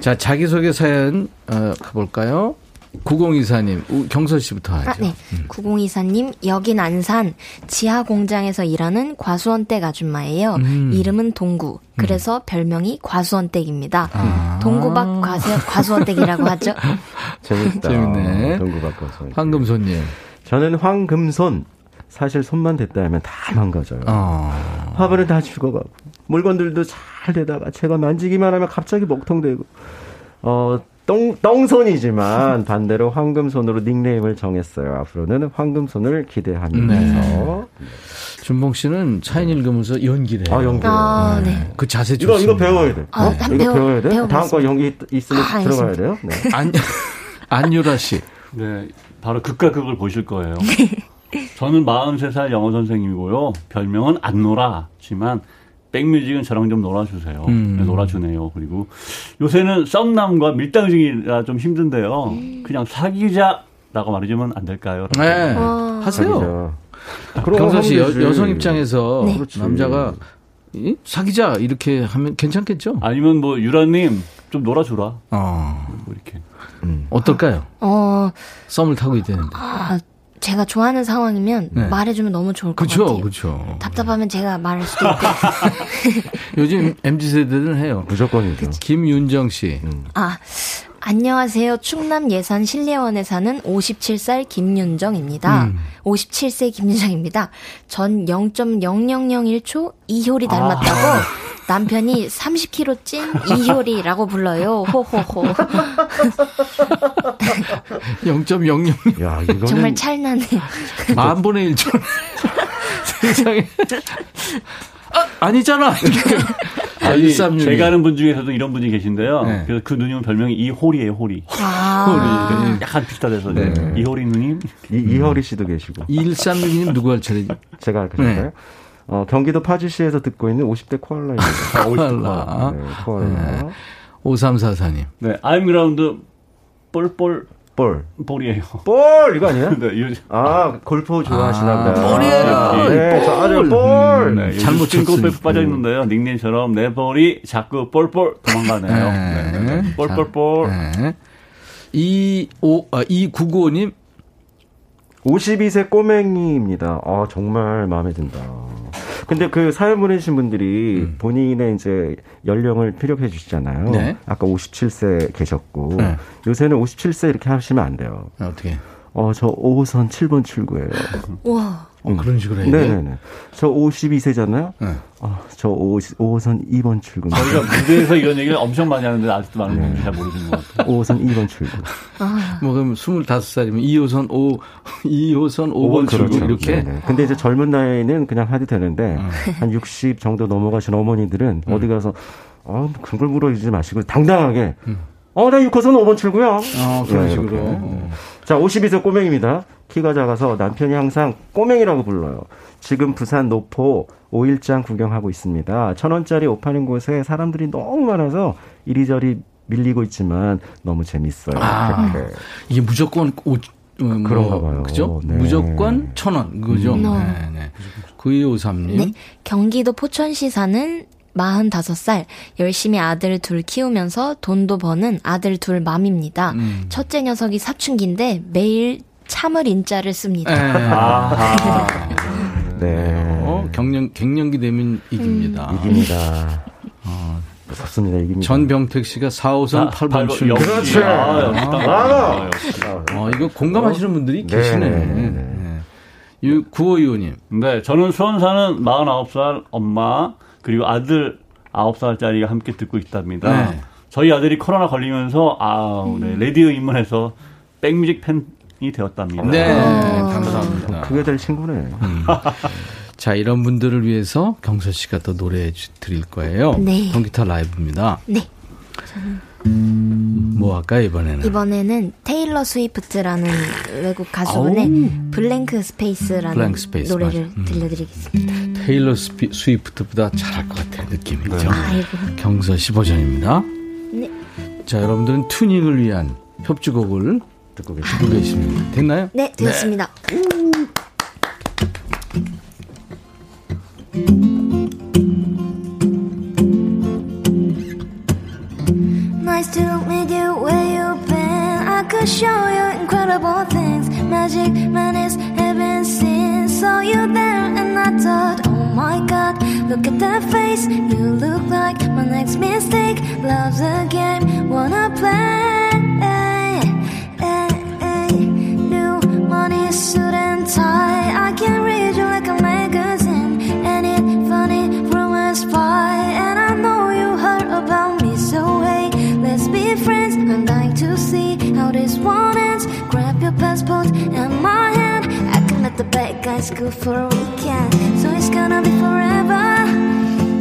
자, 자기소개 사연, 어, 가볼까요? 9024님, 경서 씨부터 하죠. 아, 네. 9024님, 여긴 안산 지하 공장에서 일하는 과수원댁 아줌마예요. 음. 이름은 동구. 그래서 별명이 과수원댁입니다. 아. 동구박 과수, 과수원댁이라고 하죠. 재밌다. 재밌네. 동구 바꿔서. 황금손님. 저는 황금손. 사실 손만 댔다 하면 다 망가져요. 어. 화분은 다 죽어가고 물건들도 잘 되다가 제가 만지기만 하면 갑자기 먹통되고 어 똥, 똥손이지만 반대로 황금손으로 닉네임을 정했어요. 앞으로는 황금손을 기대하면서 준봉 씨는 사연 읽으면서 연기를 해요. 아 연기. 아, 네. 그 자세 이거 좋습니다. 이거 배워야 돼. 아, 어? 한번 이거 배워- 배워야 돼. 다음 배워보겠습니다. 거 연기 있- 있으면 아, 들어가야. 돼요. 네. 안, 안유라 씨. 네, 바로 극과 극을 보실 거예요. 저는 43살 영어 선생님이고요. 별명은 안노라지만 백뮤직은 저랑 좀 놀아주세요. 음. 네, 놀아주네요. 그리고 요새는 썸남과 밀당 중이라 좀 힘든데요. 그냥 사귀자라고 말해주면 안 될까요? 네. 어. 하세요. 그럼 경서 씨, 여. 여성 입장에서 네. 남자가 이? 사귀자 이렇게 하면 괜찮겠죠? 아니면 뭐 유라님 좀 놀아주라. 어. 뭐 이렇게. 어떨까요? 어, 썸을 타고 있다는데. 아, 제가 좋아하는 상황이면 네. 말해주면 너무 좋을 것 그렇죠, 같아요. 그렇죠. 답답하면 제가 말할 수도 있고. 요즘 mz 세대들은 해요. 무조건이죠. 김윤정 씨. 아, 안녕하세요. 충남 예산 신례원에 사는 57살 김윤정입니다. 음. 57세 김윤정입니다. 전 0.0001초 이효리 닮았다고 남편이 30kg 찐 이효리라고 불러요. 호호호. 0.00 야 이거는 정말 찰나네요. 만 분의 1초. 세상에. 아, 아니잖아. 이렇게. 아, 아니, 136. 제가 아는 분 중에서도 이런 분이 계신데요. 네. 그래서 그 누님 별명이 이호리예요, 호리. 아, 네, 약간 비슷하대서 네. 이호리 누님. 이, 이허리 씨도 계시고 2136님 누구 할 차례죠? 제가 할 거니까요. 네. 어, 경기도 파주시에서 듣고 있는 50대 코알라입니다. 코알라. 네, 코알라. 5344님. 네, I'm ground 볼볼 볼. 볼이에요. 볼! 이거 아니야? 네, 요즘 아, 골프 좋아하시나 아, 보다. 볼이에요. 네, 볼. 저 아주 볼! 네, 잘못 잘못 쳤으니. golf에 빠져 있는데요. 닉네임처럼 내 볼이 자꾸 볼볼 도망가네요. 네. 네, 네, 네. 볼볼볼. 네. 25, 아, 2995님. 52세 꼬맹이입니다. 아, 정말 마음에 든다. 근데 그 사연 보내주신 분들이 본인의 이제 연령을 피력해 주시잖아요. 네. 아까 57세 계셨고, 네. 요새는 57세 이렇게 하시면 안 돼요. 아, 어떻게? 어, 저 5호선 7번 출구예요. 와. 어, 그런 식으로 돼? 네네네. 저 52세잖아요? 네. 아, 저 5, 5호선 2번 출구. 저희가 무대에서 이런 얘기를 엄청 많이 하는데 아직도 많은 분들이 잘 모르시는 것 같아요. 5호선 2번 출구. 아, 뭐, 그럼 25살이면 2호선 5, 2호선 5번 출구 이렇게? 네네. 근데 이제 젊은 나이는 그냥 하도 되는데, 한60 정도 넘어가신 어머니들은 어디 가서, 어, 그걸 물어주지 마시고, 당당하게, 어, 나 6호선 5번 출구야. 어, 그런 네, 식으로. 어. 자, 52세 꼬맹입니다. 키가 작아서 남편이 항상 꼬맹이라고 불러요. 지금 부산 노포 5일장 구경하고 있습니다. 천 원짜리 옷 파는 곳에 사람들이 너무 많아서 이리저리 밀리고 있지만 너무 재밌어요. 아. 이게 무조건 오, 어, 뭐, 그런가 봐요. 그죠? 네. 무조건 천 원, 그죠? 음. 네, 네. 9253님. 네. 경기도 포천시 사는 45살, 열심히 아들 둘 키우면서 돈도 버는 아들 둘 맘입니다. 음. 첫째 녀석이 사춘기인데 매일 참을 인자를 씁니다. 네. 아, 네. 어, 경련, 갱년기 되면 이깁니다. 이깁니다. 무섭습니다. 이깁니다. 전병택 씨가 4호선 8번 출. 그렇지. 아, 아. 어, 이거 공감하시는 분들이 네, 계시네. 네, 네. 네. 9525님. 네, 저는 수원 사는 49살 엄마 그리고 아들 9살짜리가 함께 듣고 있답니다. 네. 저희 아들이 코로나 걸리면서 아, 네, 라디오 입문해서 백뮤직 팬이 되었답니다. 네, 어. 감사합니다. 그게 될 친구네. 자, 이런 분들을 위해서 경서 씨가 또 노래해 주- 드릴 거예요. 네. 통기타 라이브입니다. 네. 뭐 할까 이번에는? 이번에는 테일러 스위프트라는 외국 가수분의 Blank Space라는 Blank Space, 노래를 맞아. 음. 들려드리겠습니다. 테일러 스피, 스위프트보다 잘할 것 같아요, 느낌이죠. 아이고. 경서 씨 버전입니다. 네. 자, 여러분들은 튜닝을 위한 협주곡을 듣고 계십니다. 듣고 계십니다. 됐나요? 네, 되었습니다. Nice to meet you where you've been. I could show you incredible things. Magic man is heaven seen. Saw you there and I thought, oh my god, look at that face. You look like my next mistake. Love's a game, wanna play. Money suit and tie. I can read you like a magazine. And funny rumors spy. And I know you heard about me, so hey, let's be friends. I'm dying to see how this one ends. Grab your passport and my hand. I can let the bad guys go for a weekend. So it's gonna be forever.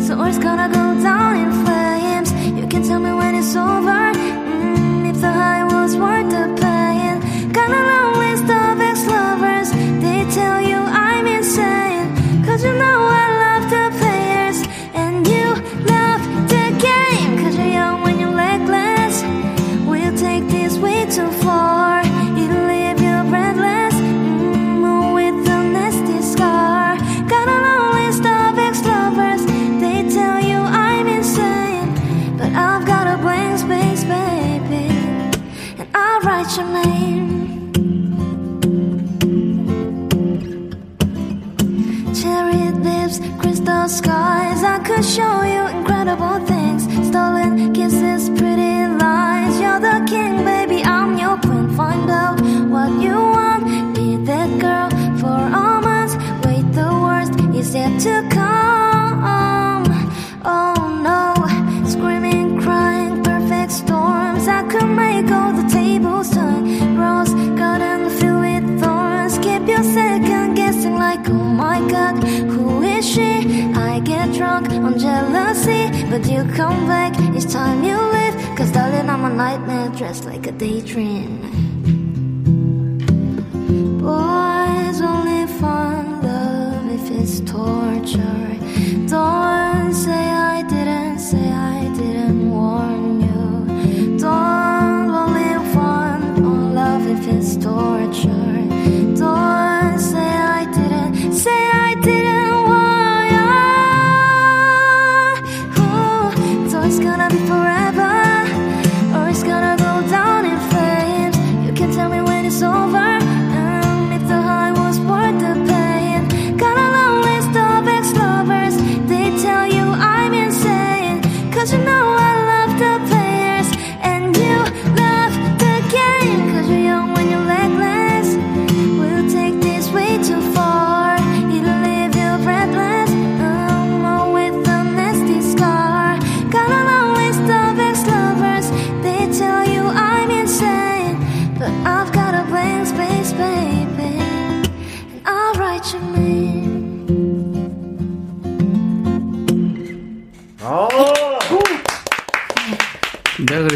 So it's gonna go down in flames. You can tell me when it's over. Mm, if the high was worth the pain. Got a Cause you know I love the players. And you love the game. Cause you're young when you're legless. We'll take this way too far. It'll leave you breathless. Mm, with a nasty scar. Got a long list of ex-lovers. They tell you I'm insane. But I've got a blank space, baby. And I'll write your name. Skies. I could show you incredible things. Stolen kisses, pretty lies. You're the king, baby. I'm your queen. Find out what you want. Be that girl for a month. Wait, the worst is yet to come. Oh no, screaming, crying, perfect storms. I could make all the tables turn. Rose garden filled with thorns. Keep your second guessing like, oh my god, on jealousy, but you come back. It's time you leave. Cause darling, I'm a nightmare dressed like a daydream. Boys only find love if it's torture. Don't say I didn't,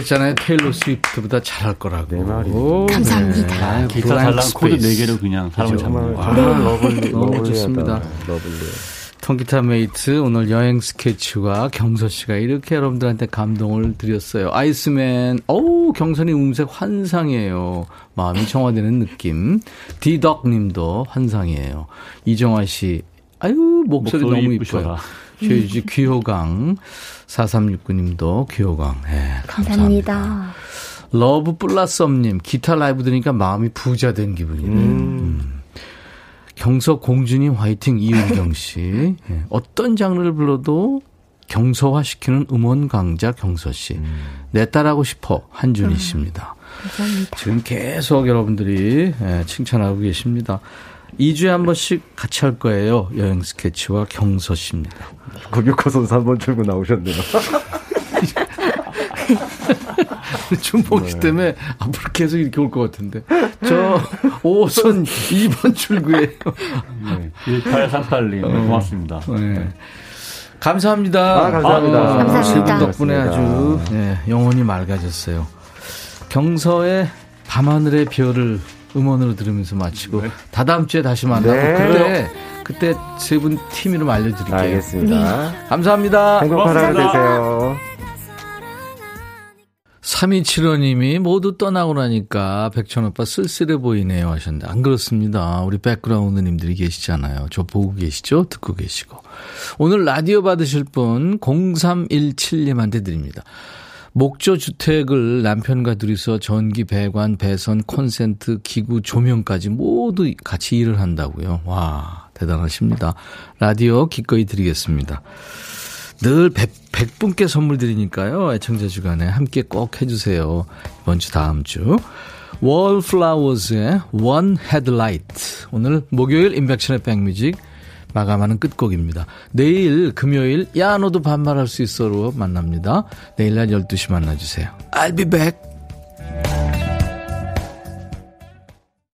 그랬잖아요. 테일러 스위프트보다 잘할 거라고. 네 말이에요. 감사합니다. 네, 기타 블랭크 잘난 코드 Space. 4개로 그냥 사람을? 잡는 거. Lovely, 너무. 좋습니다. Lovely. 통기타 mate 오늘 여행 스케치와 경서 씨가 이렇게 여러분들한테 감동을 드렸어요. 아이스맨, 어우 경선이 음색 환상이에요. 마음이 정화되는 느낌. 디덕 님도 환상이에요. 이정화 씨, 아유 목소리, 목소리 너무 이쁘셔라. 이뻐요. 최유지 귀호강 4369님도 귀호강. 예, 감사합니다. 감사합니다. 러브 플라썸님 기타 라이브 들으니까 마음이 부자 된 기분이네요. 음. 경서 공주님 화이팅 이은경 씨. 예, 어떤 장르를 불러도 경서화시키는 음원 강자 경서 씨. 내 딸하고 싶어 한준희 씨입니다. 감사합니다. 지금 계속 여러분들이 예, 칭찬하고 계십니다. 2주에 한 번씩 같이 할 거예요. 여행 스케치와 경서 씨입니다. 고교코 선수 한번 출구 나오셨네요. 준봉 씨 때문에 앞으로 계속 이렇게 올 것 같은데. 저 5선 2번 출구예요. 네. 1838님 고맙습니다. 네. 감사합니다. 아, 감사합니다. 아, 감사합니다. 세분 덕분에. 아주 네, 영혼이 맑아졌어요. 경서의 밤하늘의 별을 음원으로 들으면서 마치고 다다음 주에 다시 만나고 네. 그때 그때 세 분 팀 이름 알려드릴게요. 알겠습니다. 감사합니다. 행복한 하루 되세요. 3275님이 모두 떠나고 나니까 백천 오빠 쓸쓸해 보이네요 하셨는데 안 그렇습니다. 우리 백그라운드님들이 계시잖아요. 저 보고 계시죠? 듣고 계시고. 오늘 라디오 받으실 분 0317님한테 드립니다. 목조 주택을 남편과 둘이서 전기, 배관, 배선, 콘센트, 기구, 조명까지 모두 같이 일을 한다고요. 와, 대단하십니다. 라디오 기꺼이 드리겠습니다. 늘 100, 100 분께 선물 드리니까요. 애청자 주간에 함께 꼭 해주세요. 이번 주 다음 주. 월플라워즈의 One Headlight. 오늘 목요일 인백션의 백뮤직 마감하는 끝곡입니다. 내일 금요일 야 너도 반말할 수 있어로 만납니다. 내일 날 12시 만나주세요. I'll be back.